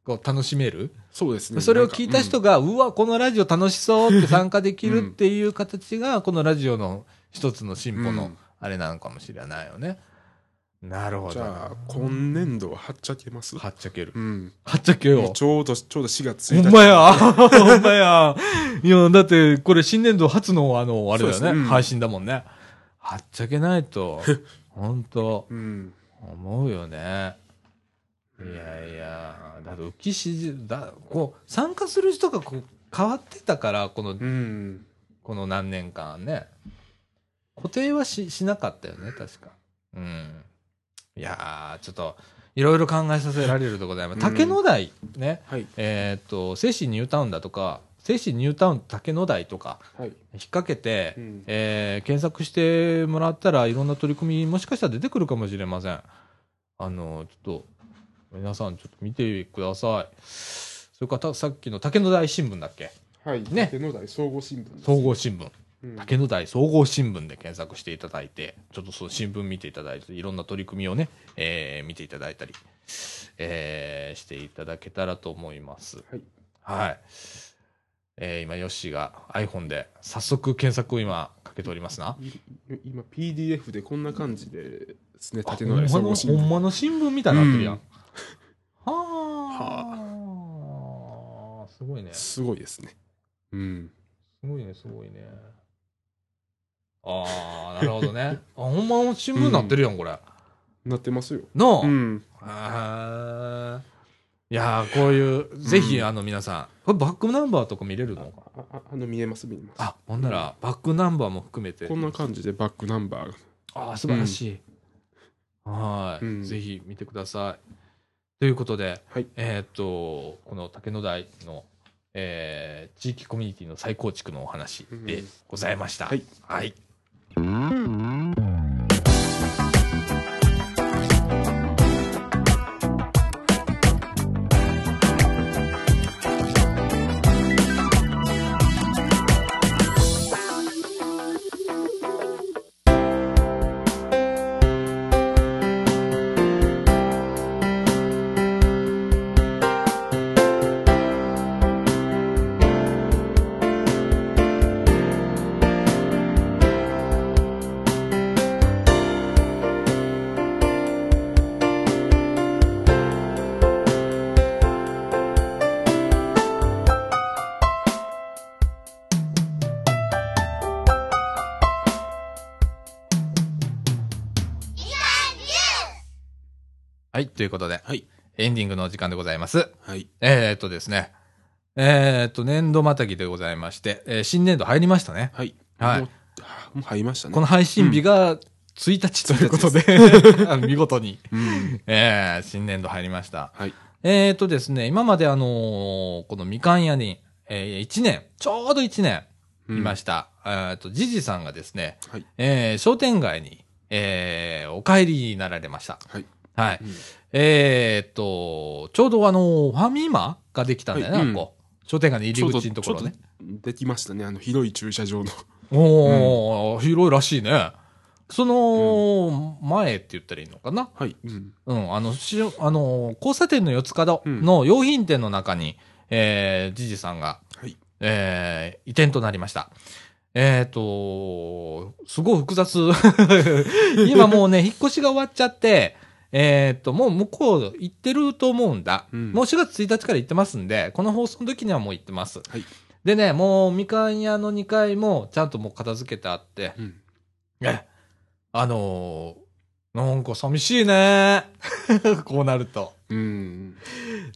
こう、楽しめる。そうですね。それを聞いた人が、が、うわ、このラジオ楽しそうって参加できるっていう形が、このラジオの一つの進歩のうん。あれなのかもしれないよね。なるほど。じゃあ、今年度ははっちゃけます？はっちゃけるう。ん。はっちゃけよもう。ちょうど、ちょうど4月ほ1日。んまや。ほんまや。いや、だって、これ新年度初の、あの、あれだよね。そうですうん配信だもんね。はっちゃけないと、ほんと、うん。思うよね。いやいや、だって浮き沈だ、こう、参加する人がこう変わってたから、この、うん。この何年間ね。固定はししなかったよね、確か。うん。いやー、ちょっと、いろいろ考えさせられるところで、うん竹野台ね、はい。えーっと、精神ニュータウンだとか、精神ニュータウン竹野台とか、はい。引っ掛けて、うんえー検索してもらったらいろんな取り組みもしかしたら出てくるかもしれません。あの、ちょっと、皆さんちょっと見てください。それからたさっきの竹野台新聞だっけ？はい。ね竹野台総合新聞です。総合新聞。うん竹野台総合新聞で検索していただいて、ちょっとその新聞見ていただいて、いろんな取り組みをね、えー見ていただいたり、えーしていただけたらと思います。はい。はい。えー今、ヨッシーが iPhone で早速検索を今かけておりますな。い今 PDF でこんな感じでですね、あ竹野台総合新聞。ほんまの新聞みたいになってるやん。うんはあ。すごいね。すすごいですね。うん。ごいね、すごいね。ああ、なるほどね。あ、ほんまの新聞になってるやん、これ。なってますよ。なあ。うん。へーいやーこういう、ぜひ、うんあの、皆さん、これバックナンバーとか見れるの？あああの見えます見えます。あ、ほんなら、バックナンバーも含めて。こんな感じでバックナンバーが。ああ、素晴らしい。はい、うんぜひ見てください。ということで、はいえーっと、この竹野台の、えー地域コミュニティの再構築のお話でございました。はい。はい。嗯。はい、ということで、はい。エンディングのお時間でございます。はい。えーっとですね、えーっと、年度またぎでございまして、えー新年度入りましたね。はい。はいもう入りましたね。この配信日が1日ということで、見事に、うん。えー新年度入りました。はい。えーとですね、今まであのーこのみかん屋に、え1年、ちょうど1年、いましした。えーと、じじさんがですね、はいえー商店街に、えーお帰りになられました。はい。はい。うんえーと、ちょうどあの、ファミマができたんだよね、はいあこう商店街の入り口のところね。できましたね。あの、広い駐車場の。おー、広いらしいね。その、前って言ったらいいのかな？はい。うん。うん、あの、しあの、交差点の四つ角の用品店の中に、えー、じじさんが、はい。えー、移転となりました。えっ、と、すごい複雑。今もうね、引っ越しが終わっちゃって、えっ、と、もう向こう行ってると思うんだ。うんもう4月1日から行ってますんで、この放送の時にはもう行ってます。はい。でね、もうみかん屋の2階もちゃんともう片付けてあって、うん。え、あのーなんか寂しいね。こうなると。うん。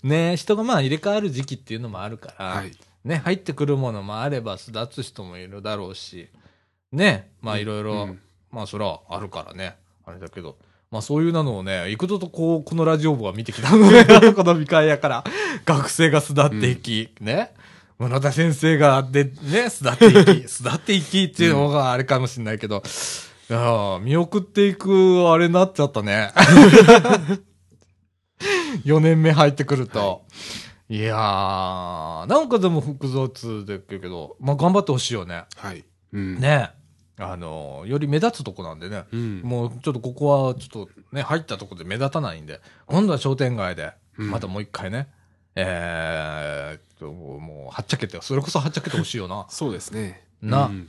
ね人がまあ入れ替わる時期っていうのもあるから、はい。ね、入ってくるものもあれば巣立つ人もいるだろうし、ね、まあいろいろ、うんまあそれはあるからね、あれだけど、まあそういうのをね、幾度とこう、このラジオ部は見てきたのね、この見返やから、学生が巣立っていき、ね、村田先生がで、ね、巣立っていき、巣立っていきっていうのがあれかもしれないけど、いやー見送っていく、あれになっちゃったね。4年目入ってくると。い、やー、なんかでも複雑だけど、まあ頑張ってほしいよね。はい。うん。ねあの、より目立つとこなんでね。うん。もうちょっとここはちょっとね、入ったとこで目立たないんで、今度は商店街で、うんまたもう一回ね、えー、ともう、はっちゃけて、それこそはっちゃけてほしいよな。そうですね。なうん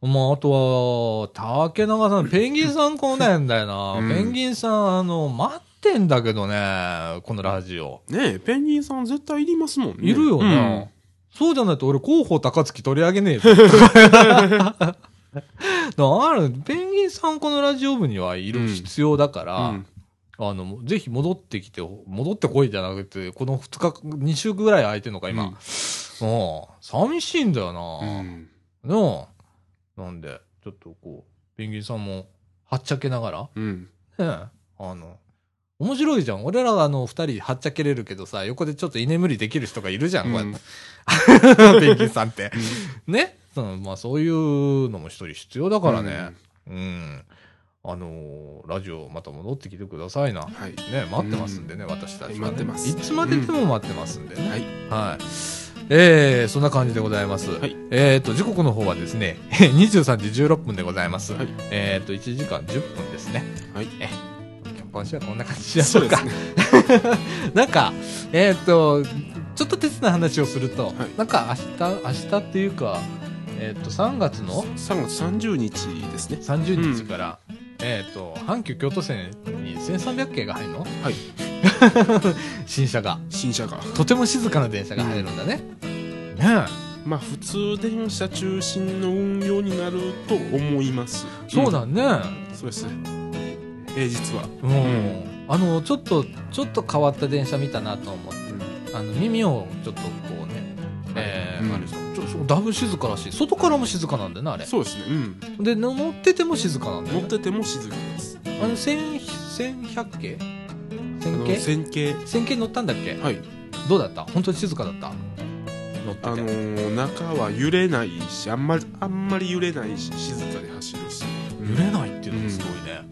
まあ、あとは、竹永さん、ペンギンさん来ないんだよな。うんペンギンさん、あの、待ってんだけどね、このラジオ。ねえ、ペンギンさん絶対いりますもんね。いるよな。うんそうじゃないと俺、広報高槻取り上げねえぞ。だから、ペンギンさんこのラジオ部にはいる必要だから、うんあの、ぜひ戻ってきて、戻ってこいじゃなくて、この2日、2週ぐらい空いてんのか、今。うんうん。寂しいんだよな。うんなあ。なんで、ちょっとこう、ペンギンさんも、はっちゃけながら、うん。ねえ、あの、面白いじゃん。俺らがあの、二人はっちゃけれるけどさ、横でちょっと居眠りできる人がいるじゃん、こうやって。ペンギンさんって。ね？まあ、そういうのも一人必要だからね。うん。あのーラジオまた戻ってきてくださいな。はい。ね、待ってますんでね、私たちは、ね。待ってますいつまででも待ってますんでね。はい。はい。えー、そんな感じでございます。はいえっ、と、時刻の方はですね、23時16分でございます。はいえっ、と、1時間10分ですね。はい。今週はこんな感じでしょうか。そうですね。なんか、えっ、と、ちょっと鉄な話をすると、はいなんか明日、明日っていうか、えっ、と、3月の？3月30日ですね。30日から、えっ、と、阪急京都線に1300系が入るの？はい。新車が。新車が。とても静かな電車が入るんだね。ねまあ、普通電車中心の運用になると思います。え。そうだね。うん。そうです。平日は。うん。あの、ちょっと、ちょっと変わった電車見たなと思って、あの、耳をちょっとこうね、えーうんあれそうちょそうだいぶ静からしい。外からも静かなんだよな、あれ。そうですね。うん。で、の乗ってても静かなんだよね。乗ってても静かです。あの、千、千百系千系線形。千系乗ったんだっけ？はい。どうだった？本当に静かだった？乗ってて。あのー、中は揺れないし、あんまり、あんまり揺れないし、静かで走るし。揺れないっていうのがすごいね。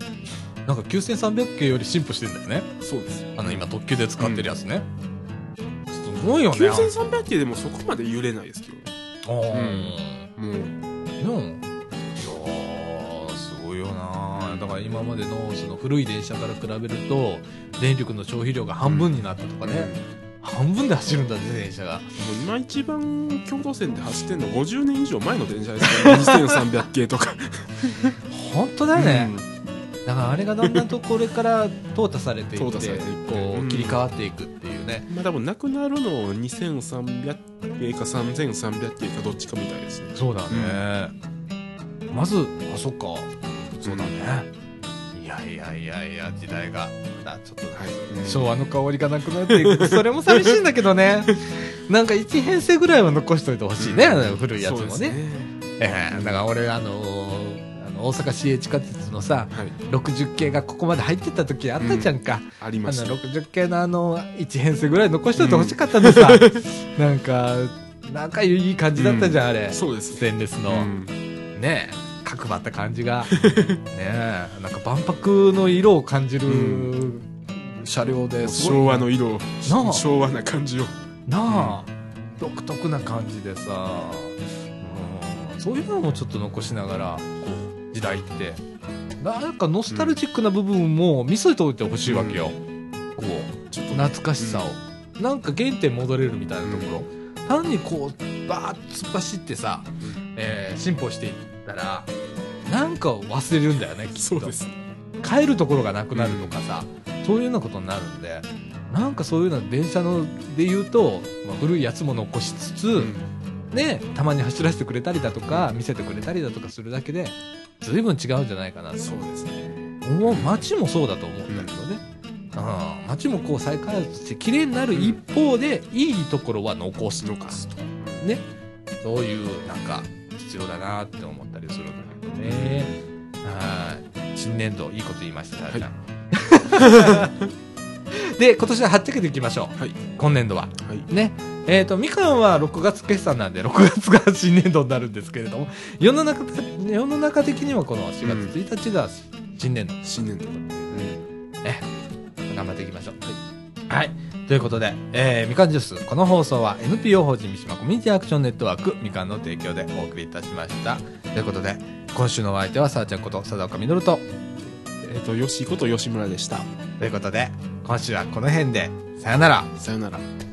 なんか9300系より進歩してんだよね。そうです。あの、今特急で使ってるやつね。すごいよね。9300系でもそこまで揺れないですけどね。あー。もう、ねえいやーすごいよな。だから今までのその古い電車から比べると電力の消費量が半分になったとかね、半分で走るんだね電車が。もう今一番京都線で走ってんの50年以上前の電車ですから、2300系とか。本当だよね、うん。だからあれがだんだんとこれから淘汰されていって。こううん。切り替わっていくっていうね、まあ多分なくなるの2300系か3300系かどっちかみたいですね。そうだね、まずあそっか。そうだね、いやいやいやいや時代が。ちょっとはい。昭和の香りがなくなっていくそれも寂しいんだけどね。なんか1編成ぐらいは残しといてほしいね、古いやつもね。そうですええ。だから俺あのーあの大阪市営地下鉄のさ、はい。60系がここまで入ってった時あったじゃんか。ありました。あの、60系のあの、1編成ぐらい残しといてほしかったのさ。なんか、仲いい感じだったじゃん、あれ。そうですス。テンレスの。うんねえ、角張った感じが。ねえ、なんか万博の色を感じるう車両で昭和の色昭和な感じを。なあ、独特な感じでさ、うんそういうのもちょっと残しながら、こう、時代って。なんかノスタルジックな部分も見せておいてほしいわけよ。こう、ちょっと懐かしさを。なんか原点戻れるみたいなところ。単にこう、バーッと突っ走ってさ、えー進歩していったら、なんか忘れるんだよね、きっと。帰るところがなくなるとかさ、そういうようなことになるんで、なんかそういうのは電車ので言うと、まあ、古いやつも残しつつ、うんね、たまに走らせてくれたりだとか、見せてくれたりだとかするだけで、随分違うんじゃないかなと。そうですね。街もそうだと思うんだけどね。うん、街もこう再開発して綺麗になる一方で、いいところは残すとか。ね。そういう、なんか、必要だなって思ったりするんだけどね。はい。新年度、いいこと言いました、さあちゃん。で、今年ははっちゃけていきましょう。はい。今年度は。はい。ね。えっ、と、みかんは6月決算なんで、6月が新年度になるんですけれども、世の中、世の中的にはこの4月1日が新年度。新年度。頑張っていきましょう。はい。ということで、えー、みかんジュース、この放送は NPO 法人三島コミュニティアクションネットワークみかんの提供でお送りいたしました。ということで、今週のお相手はさあちゃんこと佐岡みのると、えっと、吉井こと吉村でした。ということで、今週はこの辺で、さよなら。さよなら。